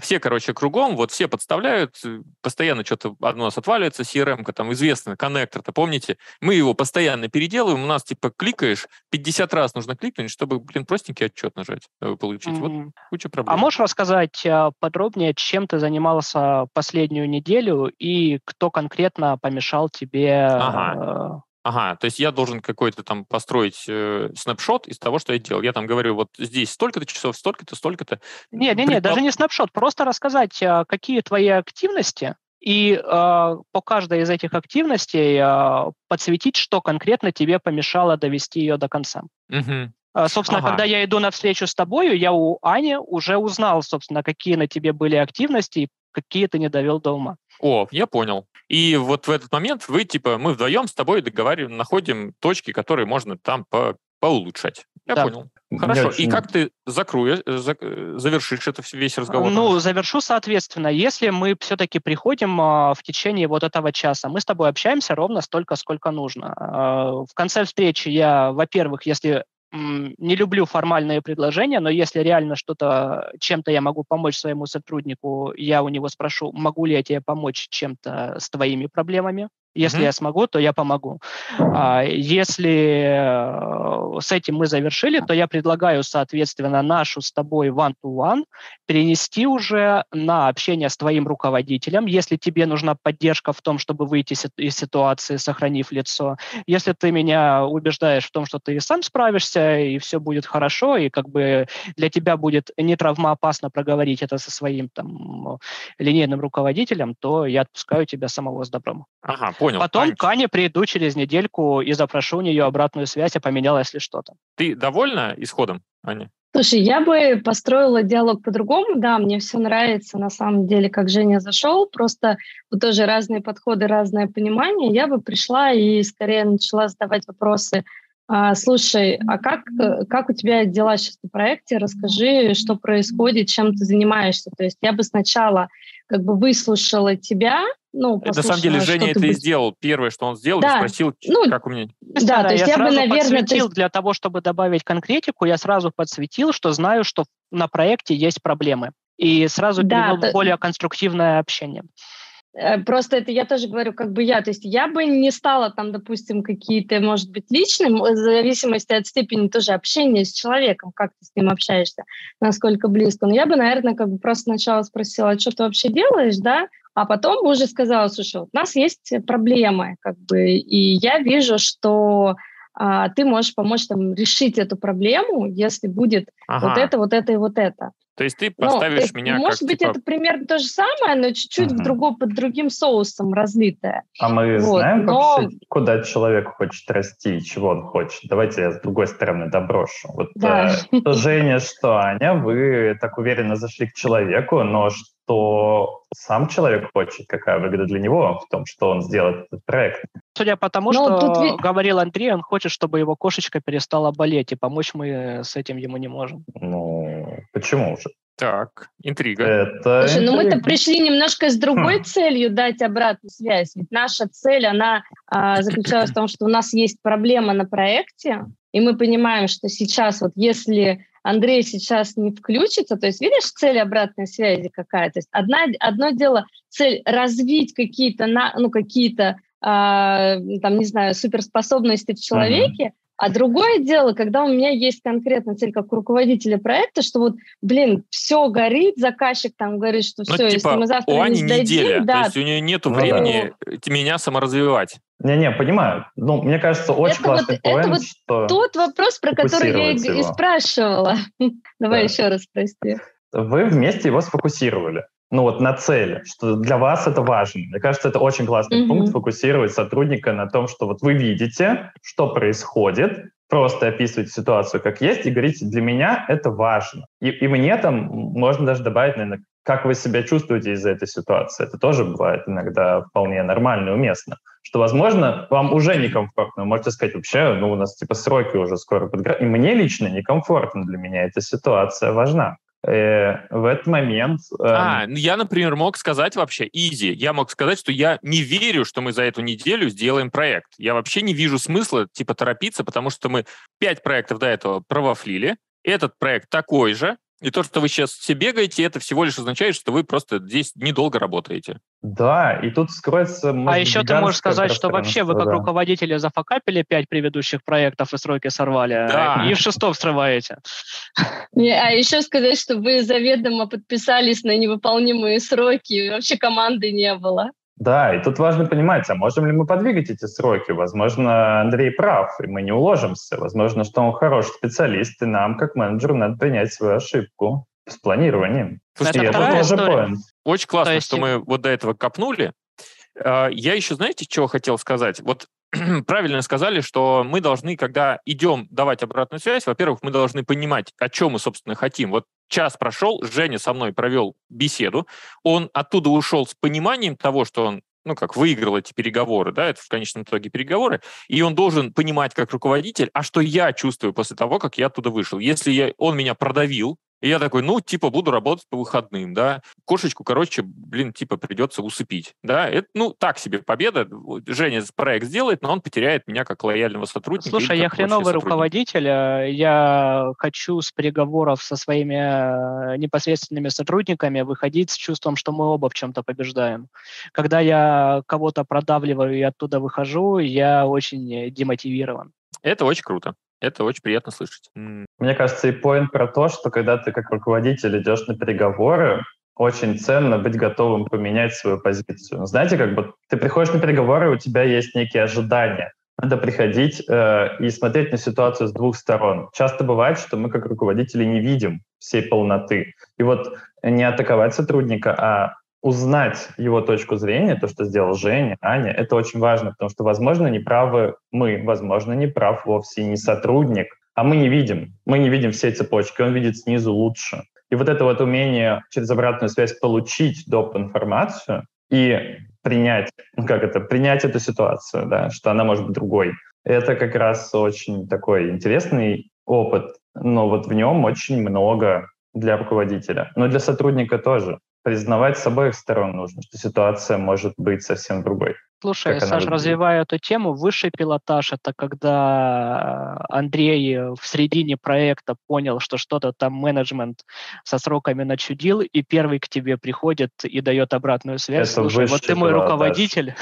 все, короче, кругом, вот все подставляют, э, постоянно что-то у нас отваливается, CRM, там известный коннектор-то, помните? Мы его постоянно переделываем, у нас типа кликаешь, 50 раз нужно кликнуть, чтобы, блин, простенький отчет нажать, э, получить. Mm-hmm. Вот куча проблем. А можешь рассказать э, подробнее, чем ты занимался последнюю неделю и кто конкретно помешал тебе ага. Ага, то есть я должен какой-то там построить э, снапшот из того, что я делал. Я там говорю, вот здесь столько-то часов, столько-то, столько-то. Нет, даже не снапшот, просто рассказать, а, какие твои активности, и э, по каждой из этих активностей э, подсветить, что конкретно тебе помешало довести ее до конца. Угу. Собственно, ага. когда я иду на встречу с тобой, я у Ани уже узнал, собственно, какие на тебе были активности, какие ты не довел до ума. О, я понял. И вот в этот момент вы, типа, мы вдвоем с тобой договариваем, находим точки, которые можно там по поулучшать. Я да. понял. Хорошо. Очень... И как ты закроешь, э, э, завершишь это весь разговор? Ну, завершу, соответственно. Если мы все-таки приходим а, в течение вот этого часа, мы с тобой общаемся ровно столько, сколько нужно. А, в конце встречи я, во-первых, если не люблю формальные предложения, но если реально что-то, чем-то я могу помочь своему сотруднику, я у него спрошу, могу ли я тебе помочь чем-то с твоими проблемами. Если mm-hmm. я смогу, то я помогу. А, если э, с этим мы завершили, то я предлагаю, соответственно, нашу с тобой one-to-one перенести уже на общение с твоим руководителем, если тебе нужна поддержка в том, чтобы выйти из ситуации, сохранив лицо. Если ты меня убеждаешь в том, что ты сам справишься, и все будет хорошо, и как бы для тебя будет не травмоопасно проговорить это со своим там линейным руководителем, то я отпускаю тебя самого с добром. Ага, Понял. Потом Ань... к Ане приду через недельку и запрошу у нее обратную связь, а поменялось ли что-то. Ты довольна исходом, Аня? Слушай, я бы построила диалог по-другому. Да, мне все нравится, на самом деле, как Женя зашел. Просто вот тоже разные подходы, разное понимание. Я бы пришла и скорее начала задавать вопросы. А, слушай, а как, э, как у тебя дела сейчас на проекте? Расскажи, что происходит, чем ты занимаешься. То есть я бы сначала как бы выслушала тебя, ну, На самом деле Женя это и сделал. Первое, что он сделал, да. спросил, ну, как у меня. Да, то есть я, я бы, наверное... Подсветил, есть... Для того, чтобы добавить конкретику, я сразу подсветил, что знаю, что на проекте есть проблемы. И сразу да, перевел то... более конструктивное общение. Э, просто это я тоже говорю, как бы я. То есть я бы не стала там, допустим, какие-то, может быть, личным, в зависимости от степени тоже общения с человеком, как ты с ним общаешься, насколько близко. Но я бы, наверное, как бы просто сначала спросила, а что ты вообще делаешь, да? А потом бы уже сказала, слушай, вот у нас есть проблемы, как бы, и я вижу, что а, ты можешь помочь там решить эту проблему, если будет ага. вот это, вот это и вот это. То есть ты поставишь ну, то есть, меня Может как, быть, типа... это примерно то же самое, но чуть-чуть uh-huh. в другом, под другим соусом разлитое. А мы вот, знаем но... вообще, куда человек хочет расти, чего он хочет? Давайте я с другой стороны доброшу. Вот да. э, Женя, что Аня, вы так уверенно зашли к человеку, но что сам человек хочет, какая выгода для него в том, что он сделает этот проект. Судя по тому, Но что тут... говорил Андрей, он хочет, чтобы его кошечка перестала болеть, и помочь мы с этим ему не можем. Ну, почему же? Так, интрига. Это Слушай, ну мы-то пришли немножко с другой хм. целью дать обратную связь. Ведь наша цель, она а, заключалась в том, что у нас есть проблема на проекте, и мы понимаем, что сейчас вот если Андрей сейчас не включится, то есть видишь цель обратной связи какая? То есть одна, одно дело цель развить какие-то, ну, какие-то, э, там, не знаю, суперспособности в человеке, uh-huh. А другое дело, когда у меня есть конкретная цель как у руководителя проекта, что вот, блин, все горит, заказчик там говорит, что все, ну, типа, если мы завтра у Ани не сдадим, неделя, да, то есть у нее нет времени ну, меня саморазвивать. Не-не, понимаю. Ну, мне кажется, очень это классный вот, point, это вот что тот вопрос, про который я и, и спрашивала. Давай да. еще раз, прости. Вы вместе его сфокусировали ну вот на цели, что для вас это важно. Мне кажется, это очень классный mm-hmm. пункт фокусировать сотрудника на том, что вот вы видите, что происходит, просто описываете ситуацию как есть и говорите, для меня это важно. И, и мне там можно даже добавить, наверное, как вы себя чувствуете из-за этой ситуации. Это тоже бывает иногда вполне нормально и уместно. Что, возможно, вам уже некомфортно. Вы можете сказать, вообще, ну, у нас типа сроки уже скоро подгорают. И мне лично некомфортно для меня эта ситуация важна э, в этот момент... Э, а, ну, я, например, мог сказать вообще, изи, я мог сказать, что я не верю, что мы за эту неделю сделаем проект. Я вообще не вижу смысла, типа, торопиться, потому что мы пять проектов до этого провафлили, этот проект такой же, и то, что вы сейчас все бегаете, это всего лишь означает, что вы просто здесь недолго работаете. Да, и тут скроется... А еще ты можешь сказать, что вообще вы как да. руководители зафакапили пять предыдущих проектов и сроки сорвали, да. и в шестом срываете. А еще сказать, что вы заведомо подписались на невыполнимые сроки, и вообще команды не было. Да, и тут важно понимать, а можем ли мы подвигать эти сроки? Возможно, Андрей прав, и мы не уложимся. Возможно, что он хороший специалист, и нам, как менеджеру, надо принять свою ошибку с планированием. Слушайте, это, это тоже point. Очень классно, есть... что мы вот до этого копнули. А, я еще, знаете, чего хотел сказать? Вот правильно сказали, что мы должны, когда идем давать обратную связь, во-первых, мы должны понимать, о чем мы, собственно, хотим. Вот час прошел, Женя со мной провел беседу, он оттуда ушел с пониманием того, что он ну, как выиграл эти переговоры, да, это в конечном итоге переговоры, и он должен понимать как руководитель, а что я чувствую после того, как я оттуда вышел. Если я, он меня продавил, и я такой, ну, типа, буду работать по выходным, да. Кошечку, короче, блин, типа, придется усыпить, да. Это, ну, так себе победа. Женя проект сделает, но он потеряет меня как лояльного сотрудника. Слушай, я хреновый руководитель. Э, я хочу с переговоров со своими э, непосредственными сотрудниками выходить с чувством, что мы оба в чем-то побеждаем. Когда я кого-то продавливаю и оттуда выхожу, я очень демотивирован. Это очень круто. Это очень приятно слышать. Мне кажется, и поинт про то, что когда ты как руководитель идешь на переговоры, очень ценно быть готовым поменять свою позицию. Знаете, как бы ты приходишь на переговоры, у тебя есть некие ожидания. Надо приходить э, и смотреть на ситуацию с двух сторон. Часто бывает, что мы как руководители не видим всей полноты. И вот не атаковать сотрудника, а узнать его точку зрения, то, что сделал Женя, Аня, это очень важно, потому что, возможно, не правы мы, возможно, не прав вовсе не сотрудник, а мы не видим, мы не видим все цепочки, он видит снизу лучше. И вот это вот умение через обратную связь получить доп. информацию и принять, ну как это, принять эту ситуацию, да, что она может быть другой. Это как раз очень такой интересный опыт, но вот в нем очень много для руководителя, но для сотрудника тоже. Признавать с обоих сторон нужно, что ситуация может быть совсем другой. Слушай, Саш, развивая эту тему, высший пилотаж – это когда Андрей в середине проекта понял, что что-то там менеджмент со сроками начудил, и первый к тебе приходит и дает обратную связь. Это Слушай, вот ты мой пилотаж. руководитель,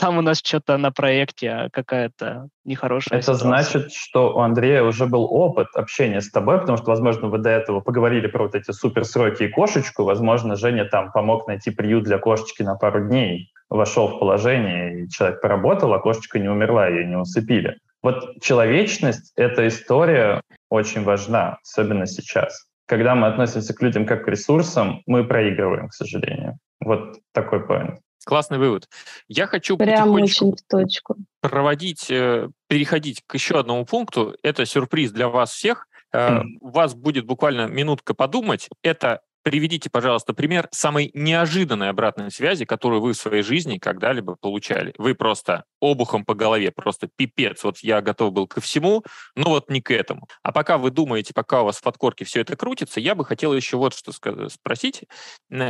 там у нас что-то на проекте какая-то нехорошая Это ситуация. значит, что у Андрея уже был опыт общения с тобой, потому что, возможно, вы до этого поговорили про вот эти суперсроки и кошечку. Возможно, Женя там помог найти приют для кошечки на пару дней, вошел в положение, и человек поработал, а кошечка не умерла, ее не усыпили. Вот человечность, эта история очень важна, особенно сейчас. Когда мы относимся к людям как к ресурсам, мы проигрываем, к сожалению. Вот такой поинт. Классный вывод. Я хочу Прям очень в точку. проводить, э, переходить к еще одному пункту. Это сюрприз для вас всех. Mm. У вас будет буквально минутка подумать. Это Приведите, пожалуйста, пример самой неожиданной обратной связи, которую вы в своей жизни когда-либо получали. Вы просто обухом по голове, просто пипец. Вот я готов был ко всему, но вот не к этому. А пока вы думаете, пока у вас в подкорке все это крутится, я бы хотел еще вот что спросить.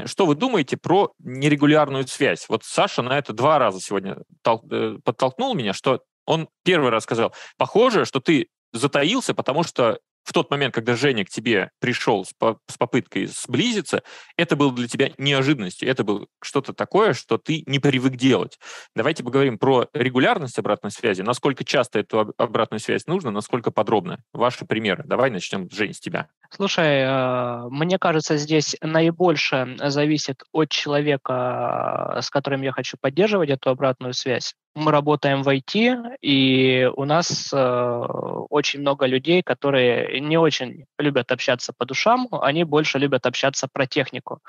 Что вы думаете про нерегулярную связь? Вот Саша на это два раза сегодня э, подтолкнул меня, что он первый раз сказал, похоже, что ты затаился, потому что в тот момент, когда Женя к тебе пришел с, по с попыткой сблизиться, это было для тебя неожиданностью, это было что-то такое, что ты не привык делать. Давайте поговорим про регулярность обратной связи, насколько часто эту обратную связь нужно, насколько подробно. Ваши примеры. Давай начнем, Жень, с тебя. Слушай, э, мне кажется, здесь наибольше зависит от человека, с которым я хочу поддерживать эту обратную связь мы работаем в IT, и у нас э, очень много людей, которые не очень любят общаться по душам, они больше любят общаться про технику.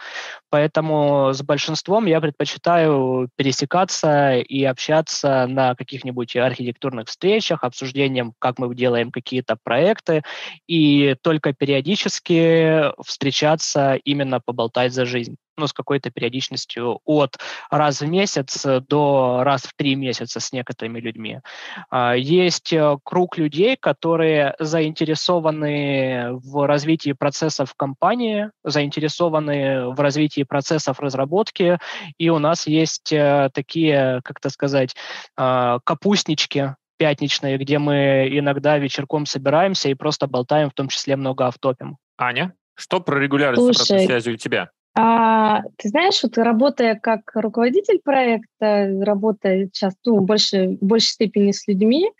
Поэтому с большинством я предпочитаю пересекаться и общаться на каких-нибудь архитектурных встречах, обсуждением, как мы делаем какие-то проекты, и только периодически встречаться именно поболтать за жизнь ну, с какой-то периодичностью от раз в месяц до раз в три месяца с некоторыми людьми. А, есть э, круг людей, которые заинтересованы в развитии процессов компании, заинтересованы в развитии процессов разработки, и у нас есть э, такие, как это сказать, а, капустнички, пятничные, где мы иногда вечерком собираемся и просто болтаем, в том числе много автопим. Аня, что про регулярность Слушай, связи у тебя? А, ты знаешь, вот работая как руководитель проекта, работая сейчас ну, больше, в большей степени с людьми,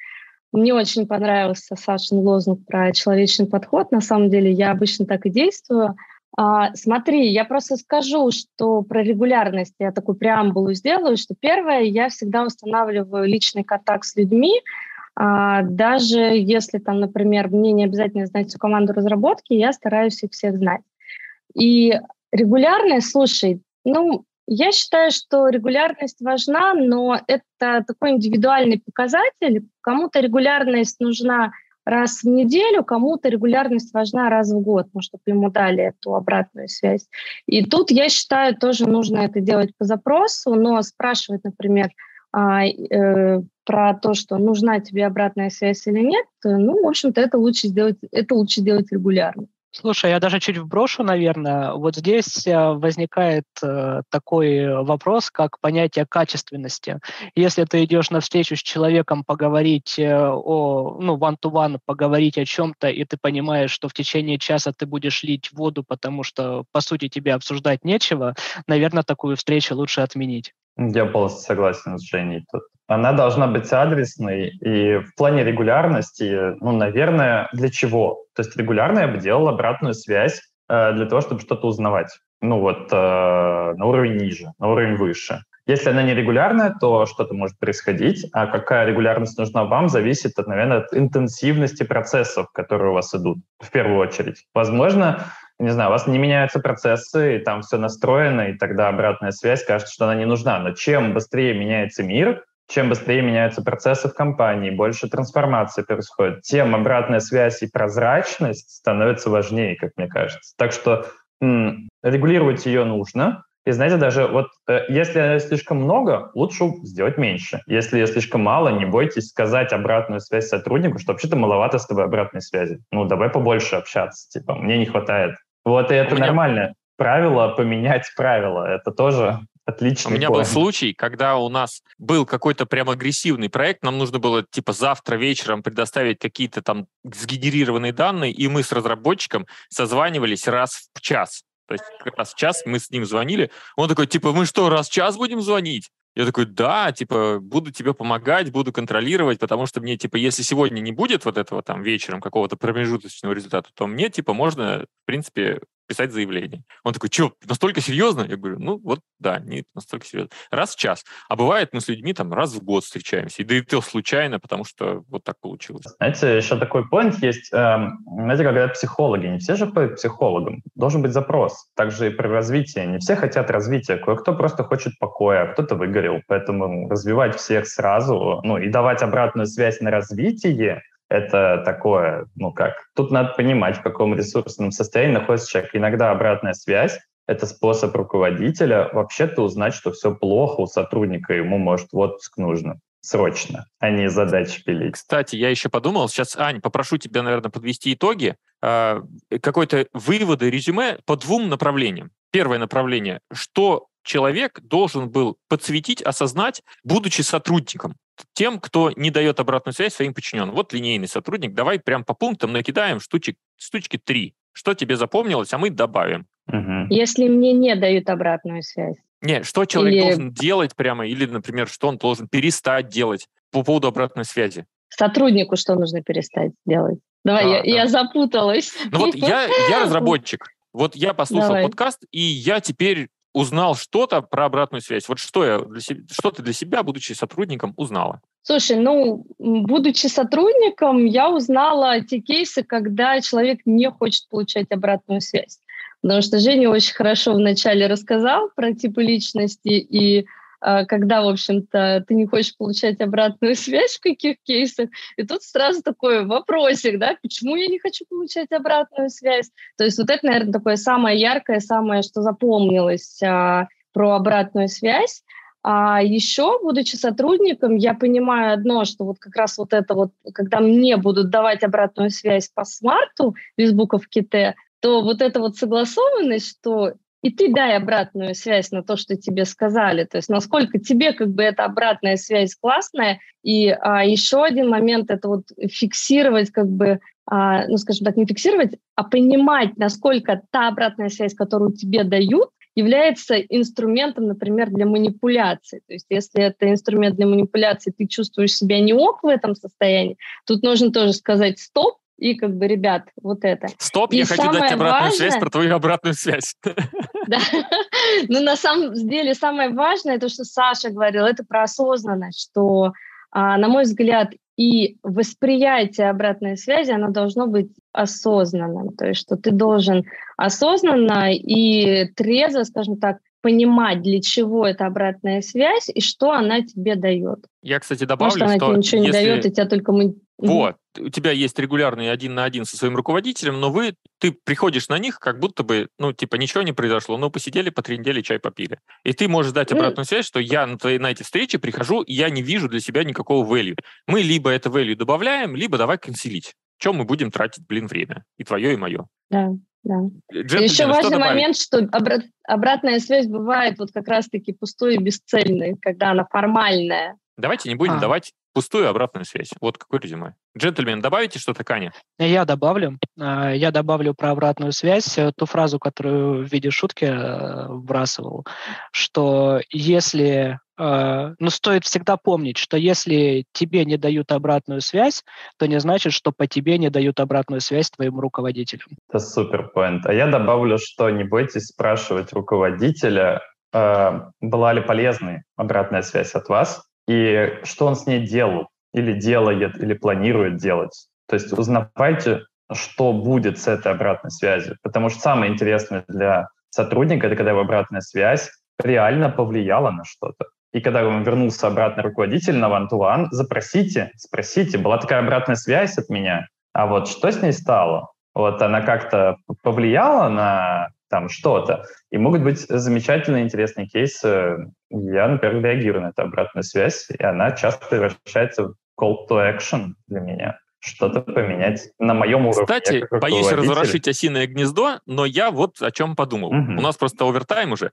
мне очень понравился Сашин лозунг про человечный подход. На самом деле я обычно так и действую. А, смотри, я просто скажу, что про регулярность я такую преамбулу сделаю, что первое, я всегда устанавливаю личный контакт с людьми, а, даже если там, например, мне не обязательно знать всю команду разработки, я стараюсь их всех знать. И Регулярность, слушай, ну, я считаю, что регулярность важна, но это такой индивидуальный показатель. Кому-то регулярность нужна раз в неделю, кому-то регулярность важна раз в год, ну, чтобы ему дали эту обратную связь. И тут, я считаю, тоже нужно это делать по запросу, но спрашивать, например, а, э, про то, что нужна тебе обратная связь или нет, ну, в общем-то, это лучше сделать, это лучше делать регулярно. Слушай, я даже чуть вброшу, наверное. Вот здесь э, возникает э, такой вопрос, как понятие качественности. Если ты идешь на встречу с человеком поговорить э, о, ну, one-to-one, поговорить о чем-то, и ты понимаешь, что в течение часа ты будешь лить воду, потому что, по сути, тебе обсуждать нечего, наверное, такую встречу лучше отменить. Я полностью согласен с Женей тут. Она должна быть адресной, и в плане регулярности, ну, наверное, для чего? То есть регулярно я бы делал обратную связь э, для того, чтобы что-то узнавать. Ну вот, э, на уровень ниже, на уровень выше. Если она нерегулярная, то что-то может происходить, а какая регулярность нужна вам, зависит, наверное, от интенсивности процессов, которые у вас идут, в первую очередь. Возможно, не знаю, у вас не меняются процессы, и там все настроено, и тогда обратная связь кажется, что она не нужна. Но чем быстрее меняется мир, чем быстрее меняются процессы в компании, больше трансформации происходит, тем обратная связь и прозрачность становятся важнее, как мне кажется. Так что м- регулировать ее нужно. И знаете, даже вот э, если слишком много, лучше сделать меньше. Если слишком мало, не бойтесь сказать обратную связь сотруднику, что вообще-то маловато с тобой обратной связи. Ну, давай побольше общаться, типа, мне не хватает вот, и это меня... нормально. правило поменять правила. Это тоже Отлично. У меня был случай, когда у нас был какой-то прям агрессивный проект, нам нужно было типа завтра вечером предоставить какие-то там сгенерированные данные, и мы с разработчиком созванивались раз в час. То есть раз в час мы с ним звонили. Он такой, типа, мы что, раз в час будем звонить? Я такой, да, типа, буду тебе помогать, буду контролировать, потому что мне, типа, если сегодня не будет вот этого там вечером какого-то промежуточного результата, то мне, типа, можно, в принципе, писать заявление. Он такой, что, настолько серьезно? Я говорю, ну вот да, не настолько серьезно. Раз в час. А бывает, мы с людьми там раз в год встречаемся. И да и то случайно, потому что вот так получилось. Знаете, еще такой point есть. Эм, знаете, когда психологи, не все же по психологам. Должен быть запрос. Также и при развитии. Не все хотят развития. Кое-кто просто хочет покоя, а кто-то выгорел. Поэтому развивать всех сразу, ну и давать обратную связь на развитие, это такое, ну как, тут надо понимать, в каком ресурсном состоянии находится человек. Иногда обратная связь — это способ руководителя вообще-то узнать, что все плохо у сотрудника, ему, может, в отпуск нужно срочно, а не задачи пилить. Кстати, я еще подумал, сейчас, Ань, попрошу тебя, наверное, подвести итоги, э, какой-то выводы, резюме по двум направлениям. Первое направление, что человек должен был подсветить, осознать, будучи сотрудником тем, кто не дает обратную связь своим подчиненным. Вот линейный сотрудник, давай прям по пунктам накидаем штучек, штучки три. Что тебе запомнилось, а мы добавим. Угу. Если мне не дают обратную связь. Не, что человек или... должен делать прямо, или, например, что он должен перестать делать по поводу обратной связи. Сотруднику что нужно перестать делать? Давай, да, я, да. я запуталась. Ну вот я, я разработчик. Вот я послушал Давай. подкаст, и я теперь узнал что-то про обратную связь. Вот что, я для себя, что ты для себя, будучи сотрудником, узнала? Слушай, ну, будучи сотрудником, я узнала те кейсы, когда человек не хочет получать обратную связь. Потому что Женя очень хорошо вначале рассказал про типы личности и когда, в общем-то, ты не хочешь получать обратную связь в каких кейсах, и тут сразу такой вопросик, да, почему я не хочу получать обратную связь? То есть вот это, наверное, такое самое яркое, самое, что запомнилось а, про обратную связь. А еще, будучи сотрудником, я понимаю одно, что вот как раз вот это вот, когда мне будут давать обратную связь по смарту без буковки Т, то вот эта вот согласованность, что и ты дай обратную связь на то, что тебе сказали. То есть насколько тебе как бы эта обратная связь классная. И а, еще один момент — это вот фиксировать как бы, а, ну, скажем так, не фиксировать, а понимать, насколько та обратная связь, которую тебе дают, является инструментом, например, для манипуляции. То есть если это инструмент для манипуляции, ты чувствуешь себя не ок в этом состоянии, тут нужно тоже сказать «стоп», и как бы, ребят, вот это. Стоп, и я хочу дать обратную важное... связь про твою обратную связь. Да. Но на самом деле самое важное, то, что Саша говорил, это про осознанность, что, а, на мой взгляд, и восприятие обратной связи, оно должно быть осознанным. То есть, что ты должен осознанно и трезво, скажем так, понимать, для чего эта обратная связь и что она тебе дает. Я, кстати, добавлю, Может, она что тебе ничего если... не дает, и тебя только вот, у тебя есть регулярный один на один со своим руководителем, но вы, ты приходишь на них, как будто бы, ну, типа, ничего не произошло, но посидели по три недели, чай попили. И ты можешь дать обратную связь, что я на, твои, на эти встречи прихожу, и я не вижу для себя никакого value. Мы либо это value добавляем, либо давай канцелить. Чем мы будем тратить, блин, время? И твое, и мое. Да, да. Еще важный момент, что обрат, обратная связь бывает вот как раз-таки пустой и бесцельной, когда она формальная. Давайте не будем а. давать пустую обратную связь. Вот какой резюме. Джентльмен, добавите что-то, Каня? Я добавлю. А, я добавлю про обратную связь э, ту фразу, которую в виде шутки э, вбрасывал, что если э, ну, стоит всегда помнить, что если тебе не дают обратную связь, то не значит, что по тебе не дают обратную связь твоему руководителю. Это супер поинт. А я добавлю, что не бойтесь спрашивать руководителя, была ли полезной обратная связь от вас, и что он с ней делал, или делает, или планирует делать. То есть узнавайте, что будет с этой обратной связью. Потому что самое интересное для сотрудника, это когда его обратная связь реально повлияла на что-то. И когда он вернулся обратно руководитель на one-to-one, запросите, спросите, была такая обратная связь от меня, а вот что с ней стало? Вот она как-то повлияла на там что-то. И могут быть замечательные, интересные кейсы. Я, например, реагирую на эту обратную связь, и она часто превращается в call to action для меня. что-то поменять на моем уровне. Кстати, боюсь разворошить осиное гнездо, но я вот о чем подумал. Угу. У нас просто овертайм уже.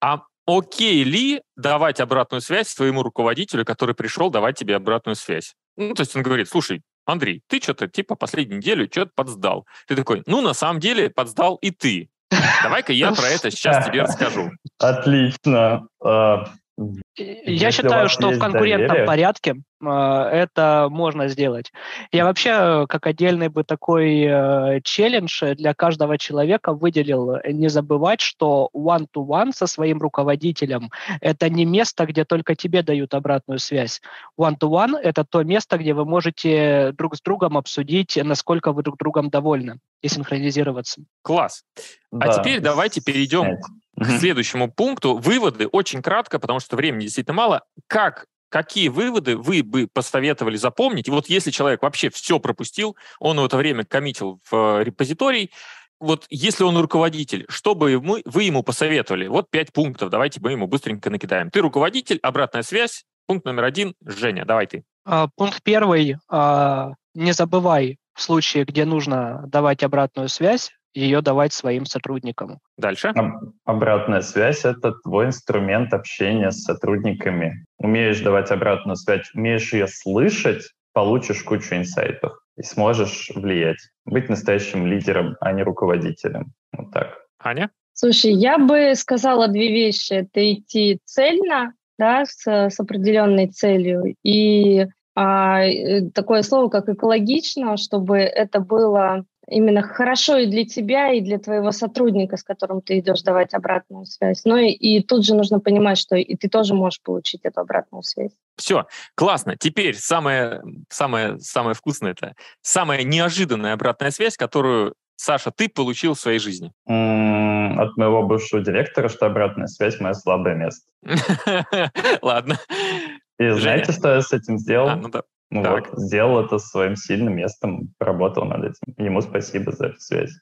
А окей ли давать обратную связь своему руководителю, который пришел давать тебе обратную связь? Ну, то есть он говорит, слушай, Андрей, ты что-то типа последнюю неделю что-то подсдал. Ты такой, ну, на самом деле подсдал и ты. Давай-ка я про это сейчас тебе расскажу. Отлично. А, я считаю, что в конкурентном доверие. порядке э, это можно сделать. Я вообще как отдельный бы такой э, челлендж для каждого человека выделил э, не забывать, что one-to-one со своим руководителем – это не место, где только тебе дают обратную связь. One-to-one – это то место, где вы можете друг с другом обсудить, насколько вы друг другом довольны и синхронизироваться. Класс. А да. А теперь давайте перейдем к следующему пункту. Выводы очень кратко, потому что времени действительно мало. Как какие выводы вы бы посоветовали запомнить? И вот если человек вообще все пропустил, он в это время коммитил в репозиторий, вот если он руководитель, что бы мы, вы ему посоветовали? Вот пять пунктов, давайте мы ему быстренько накидаем. Ты руководитель, обратная связь. Пункт номер один, Женя, давай ты. А, пункт первый, а, не забывай в случае, где нужно давать обратную связь, ее давать своим сотрудникам. Дальше. Обратная связь — это твой инструмент общения с сотрудниками. Умеешь давать обратную связь, умеешь ее слышать, получишь кучу инсайтов и сможешь влиять. Быть настоящим лидером, а не руководителем. Вот так. Аня? Слушай, я бы сказала две вещи. Это идти цельно, да, с, с определенной целью, и такое слово, как экологично, чтобы это было именно хорошо и для тебя, и для твоего сотрудника, с которым ты идешь давать обратную связь. Ну и, и тут же нужно понимать, что и ты тоже можешь получить эту обратную связь. Все, классно. Теперь самое, самое, самое вкусное это самая неожиданная обратная связь, которую Саша, ты получил в своей жизни? От моего бывшего директора, что обратная связь мое слабое место. Ладно. И знаете, что я с этим сделал? А, ну да. Ну так. вот, сделал это своим сильным местом, поработал над этим. Ему спасибо за эту связь.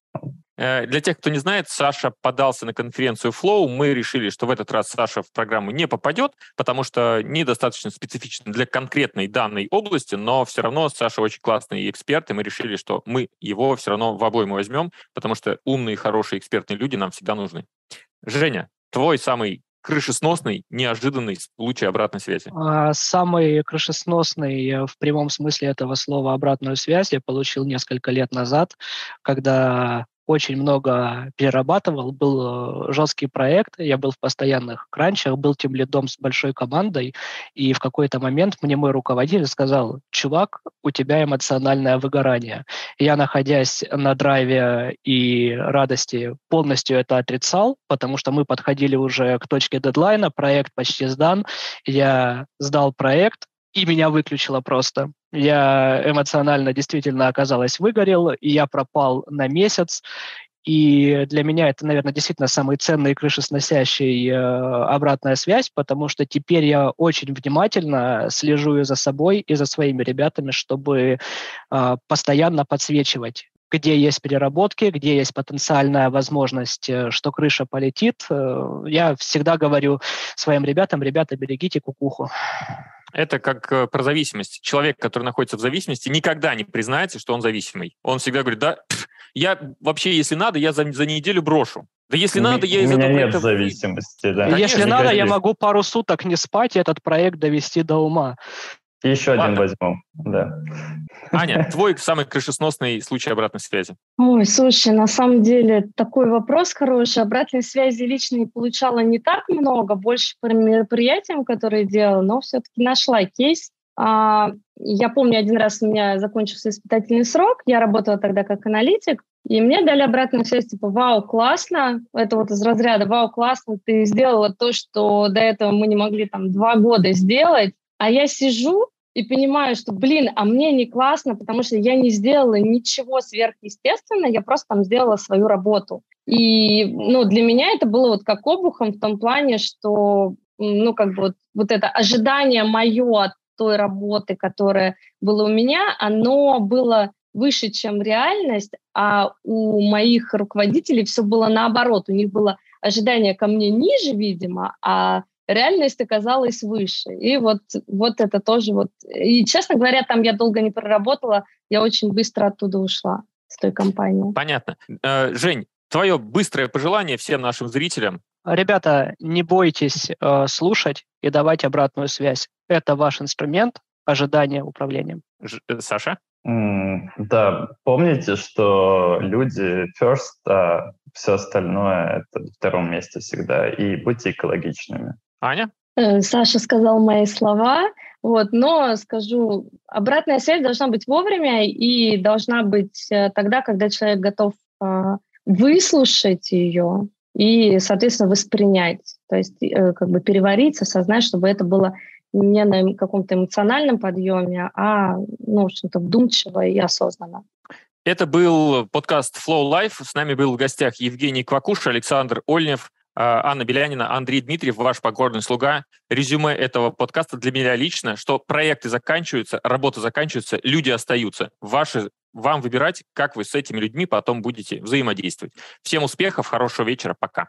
Э, для тех, кто не знает, Саша подался на конференцию Flow. Мы решили, что в этот раз Саша в программу не попадет, потому что недостаточно специфично для конкретной данной области, но все равно Саша очень классный эксперт, и мы решили, что мы его все равно в обойму возьмем, потому что умные, хорошие, экспертные люди нам всегда нужны. Женя, твой самый крышесносный, неожиданный случай обратной связи? А, самый крышесносный э, в прямом смысле этого слова обратную связь я получил несколько лет назад, когда очень много перерабатывал, был э, жесткий проект, я был в постоянных кранчах, был тем лидом с большой командой, и в какой-то момент мне мой руководитель сказал, чувак, у тебя эмоциональное выгорание. Я, находясь на драйве и радости, полностью это отрицал, потому что мы подходили уже к точке дедлайна, проект почти сдан, я сдал проект, и меня выключило просто. Я эмоционально действительно оказалось выгорел, и я пропал на месяц. И для меня это, наверное, действительно самый ценный крышесносящий э, обратная связь, потому что теперь я очень внимательно слежу за собой и за своими ребятами, чтобы э, постоянно подсвечивать где есть переработки, где есть потенциальная возможность, э, что крыша полетит. Э, я всегда говорю своим ребятам, ребята, берегите кукуху. Это как э, про зависимость. Человек, который находится в зависимости, никогда не признается, что он зависимый. Он всегда говорит, да, я вообще, если надо, я за, за неделю брошу. Да если надо, я из этого нет проекта... зависимости, да. Если Конечно, надо, я могу пару суток не спать и этот проект довести до ума. Еще Ладно. один возьму, да. Аня, твой самый крышесносный случай обратной связи? Ой, слушай, на самом деле такой вопрос хороший. Обратной связи лично не получала не так много, больше по мероприятиям, которые делала, но все-таки нашла кейс. А, я помню, один раз у меня закончился испытательный срок, я работала тогда как аналитик, и мне дали обратную связь, типа, вау, классно, это вот из разряда, вау, классно, ты сделала то, что до этого мы не могли там два года сделать, а я сижу и понимаю, что, блин, а мне не классно, потому что я не сделала ничего сверхъестественного, я просто там сделала свою работу. И, ну, для меня это было вот как обухом в том плане, что, ну, как бы вот, вот это ожидание мое от той работы, которая была у меня, оно было выше, чем реальность, а у моих руководителей все было наоборот. У них было ожидание ко мне ниже, видимо, а реальность оказалась выше. И вот, вот это тоже вот... И, честно говоря, там я долго не проработала, я очень быстро оттуда ушла, с той компании. Понятно. Э, Жень, твое быстрое пожелание всем нашим зрителям? Ребята, не бойтесь э, слушать и давать обратную связь. Это ваш инструмент ожидания управлением. Ж, э, Саша? Mm, да, помните, что люди first, а все остальное это в втором месте всегда. И будьте экологичными. Аня? Э, Саша сказал мои слова, вот, но скажу, обратная связь должна быть вовремя и должна быть э, тогда, когда человек готов э, выслушать ее и, соответственно, воспринять, то есть э, как бы переварить, осознать, чтобы это было не на каком-то эмоциональном подъеме, а, ну, что-то вдумчиво и осознанно. Это был подкаст Flow Life. С нами был в гостях Евгений Квакуш, Александр Ольнев, а, Анна Белянина, Андрей Дмитриев, ваш покорный слуга. Резюме этого подкаста для меня лично, что проекты заканчиваются, работа заканчивается, люди остаются. Ваши, вам выбирать, как вы с этими людьми потом будете взаимодействовать. Всем успехов, хорошего вечера, пока.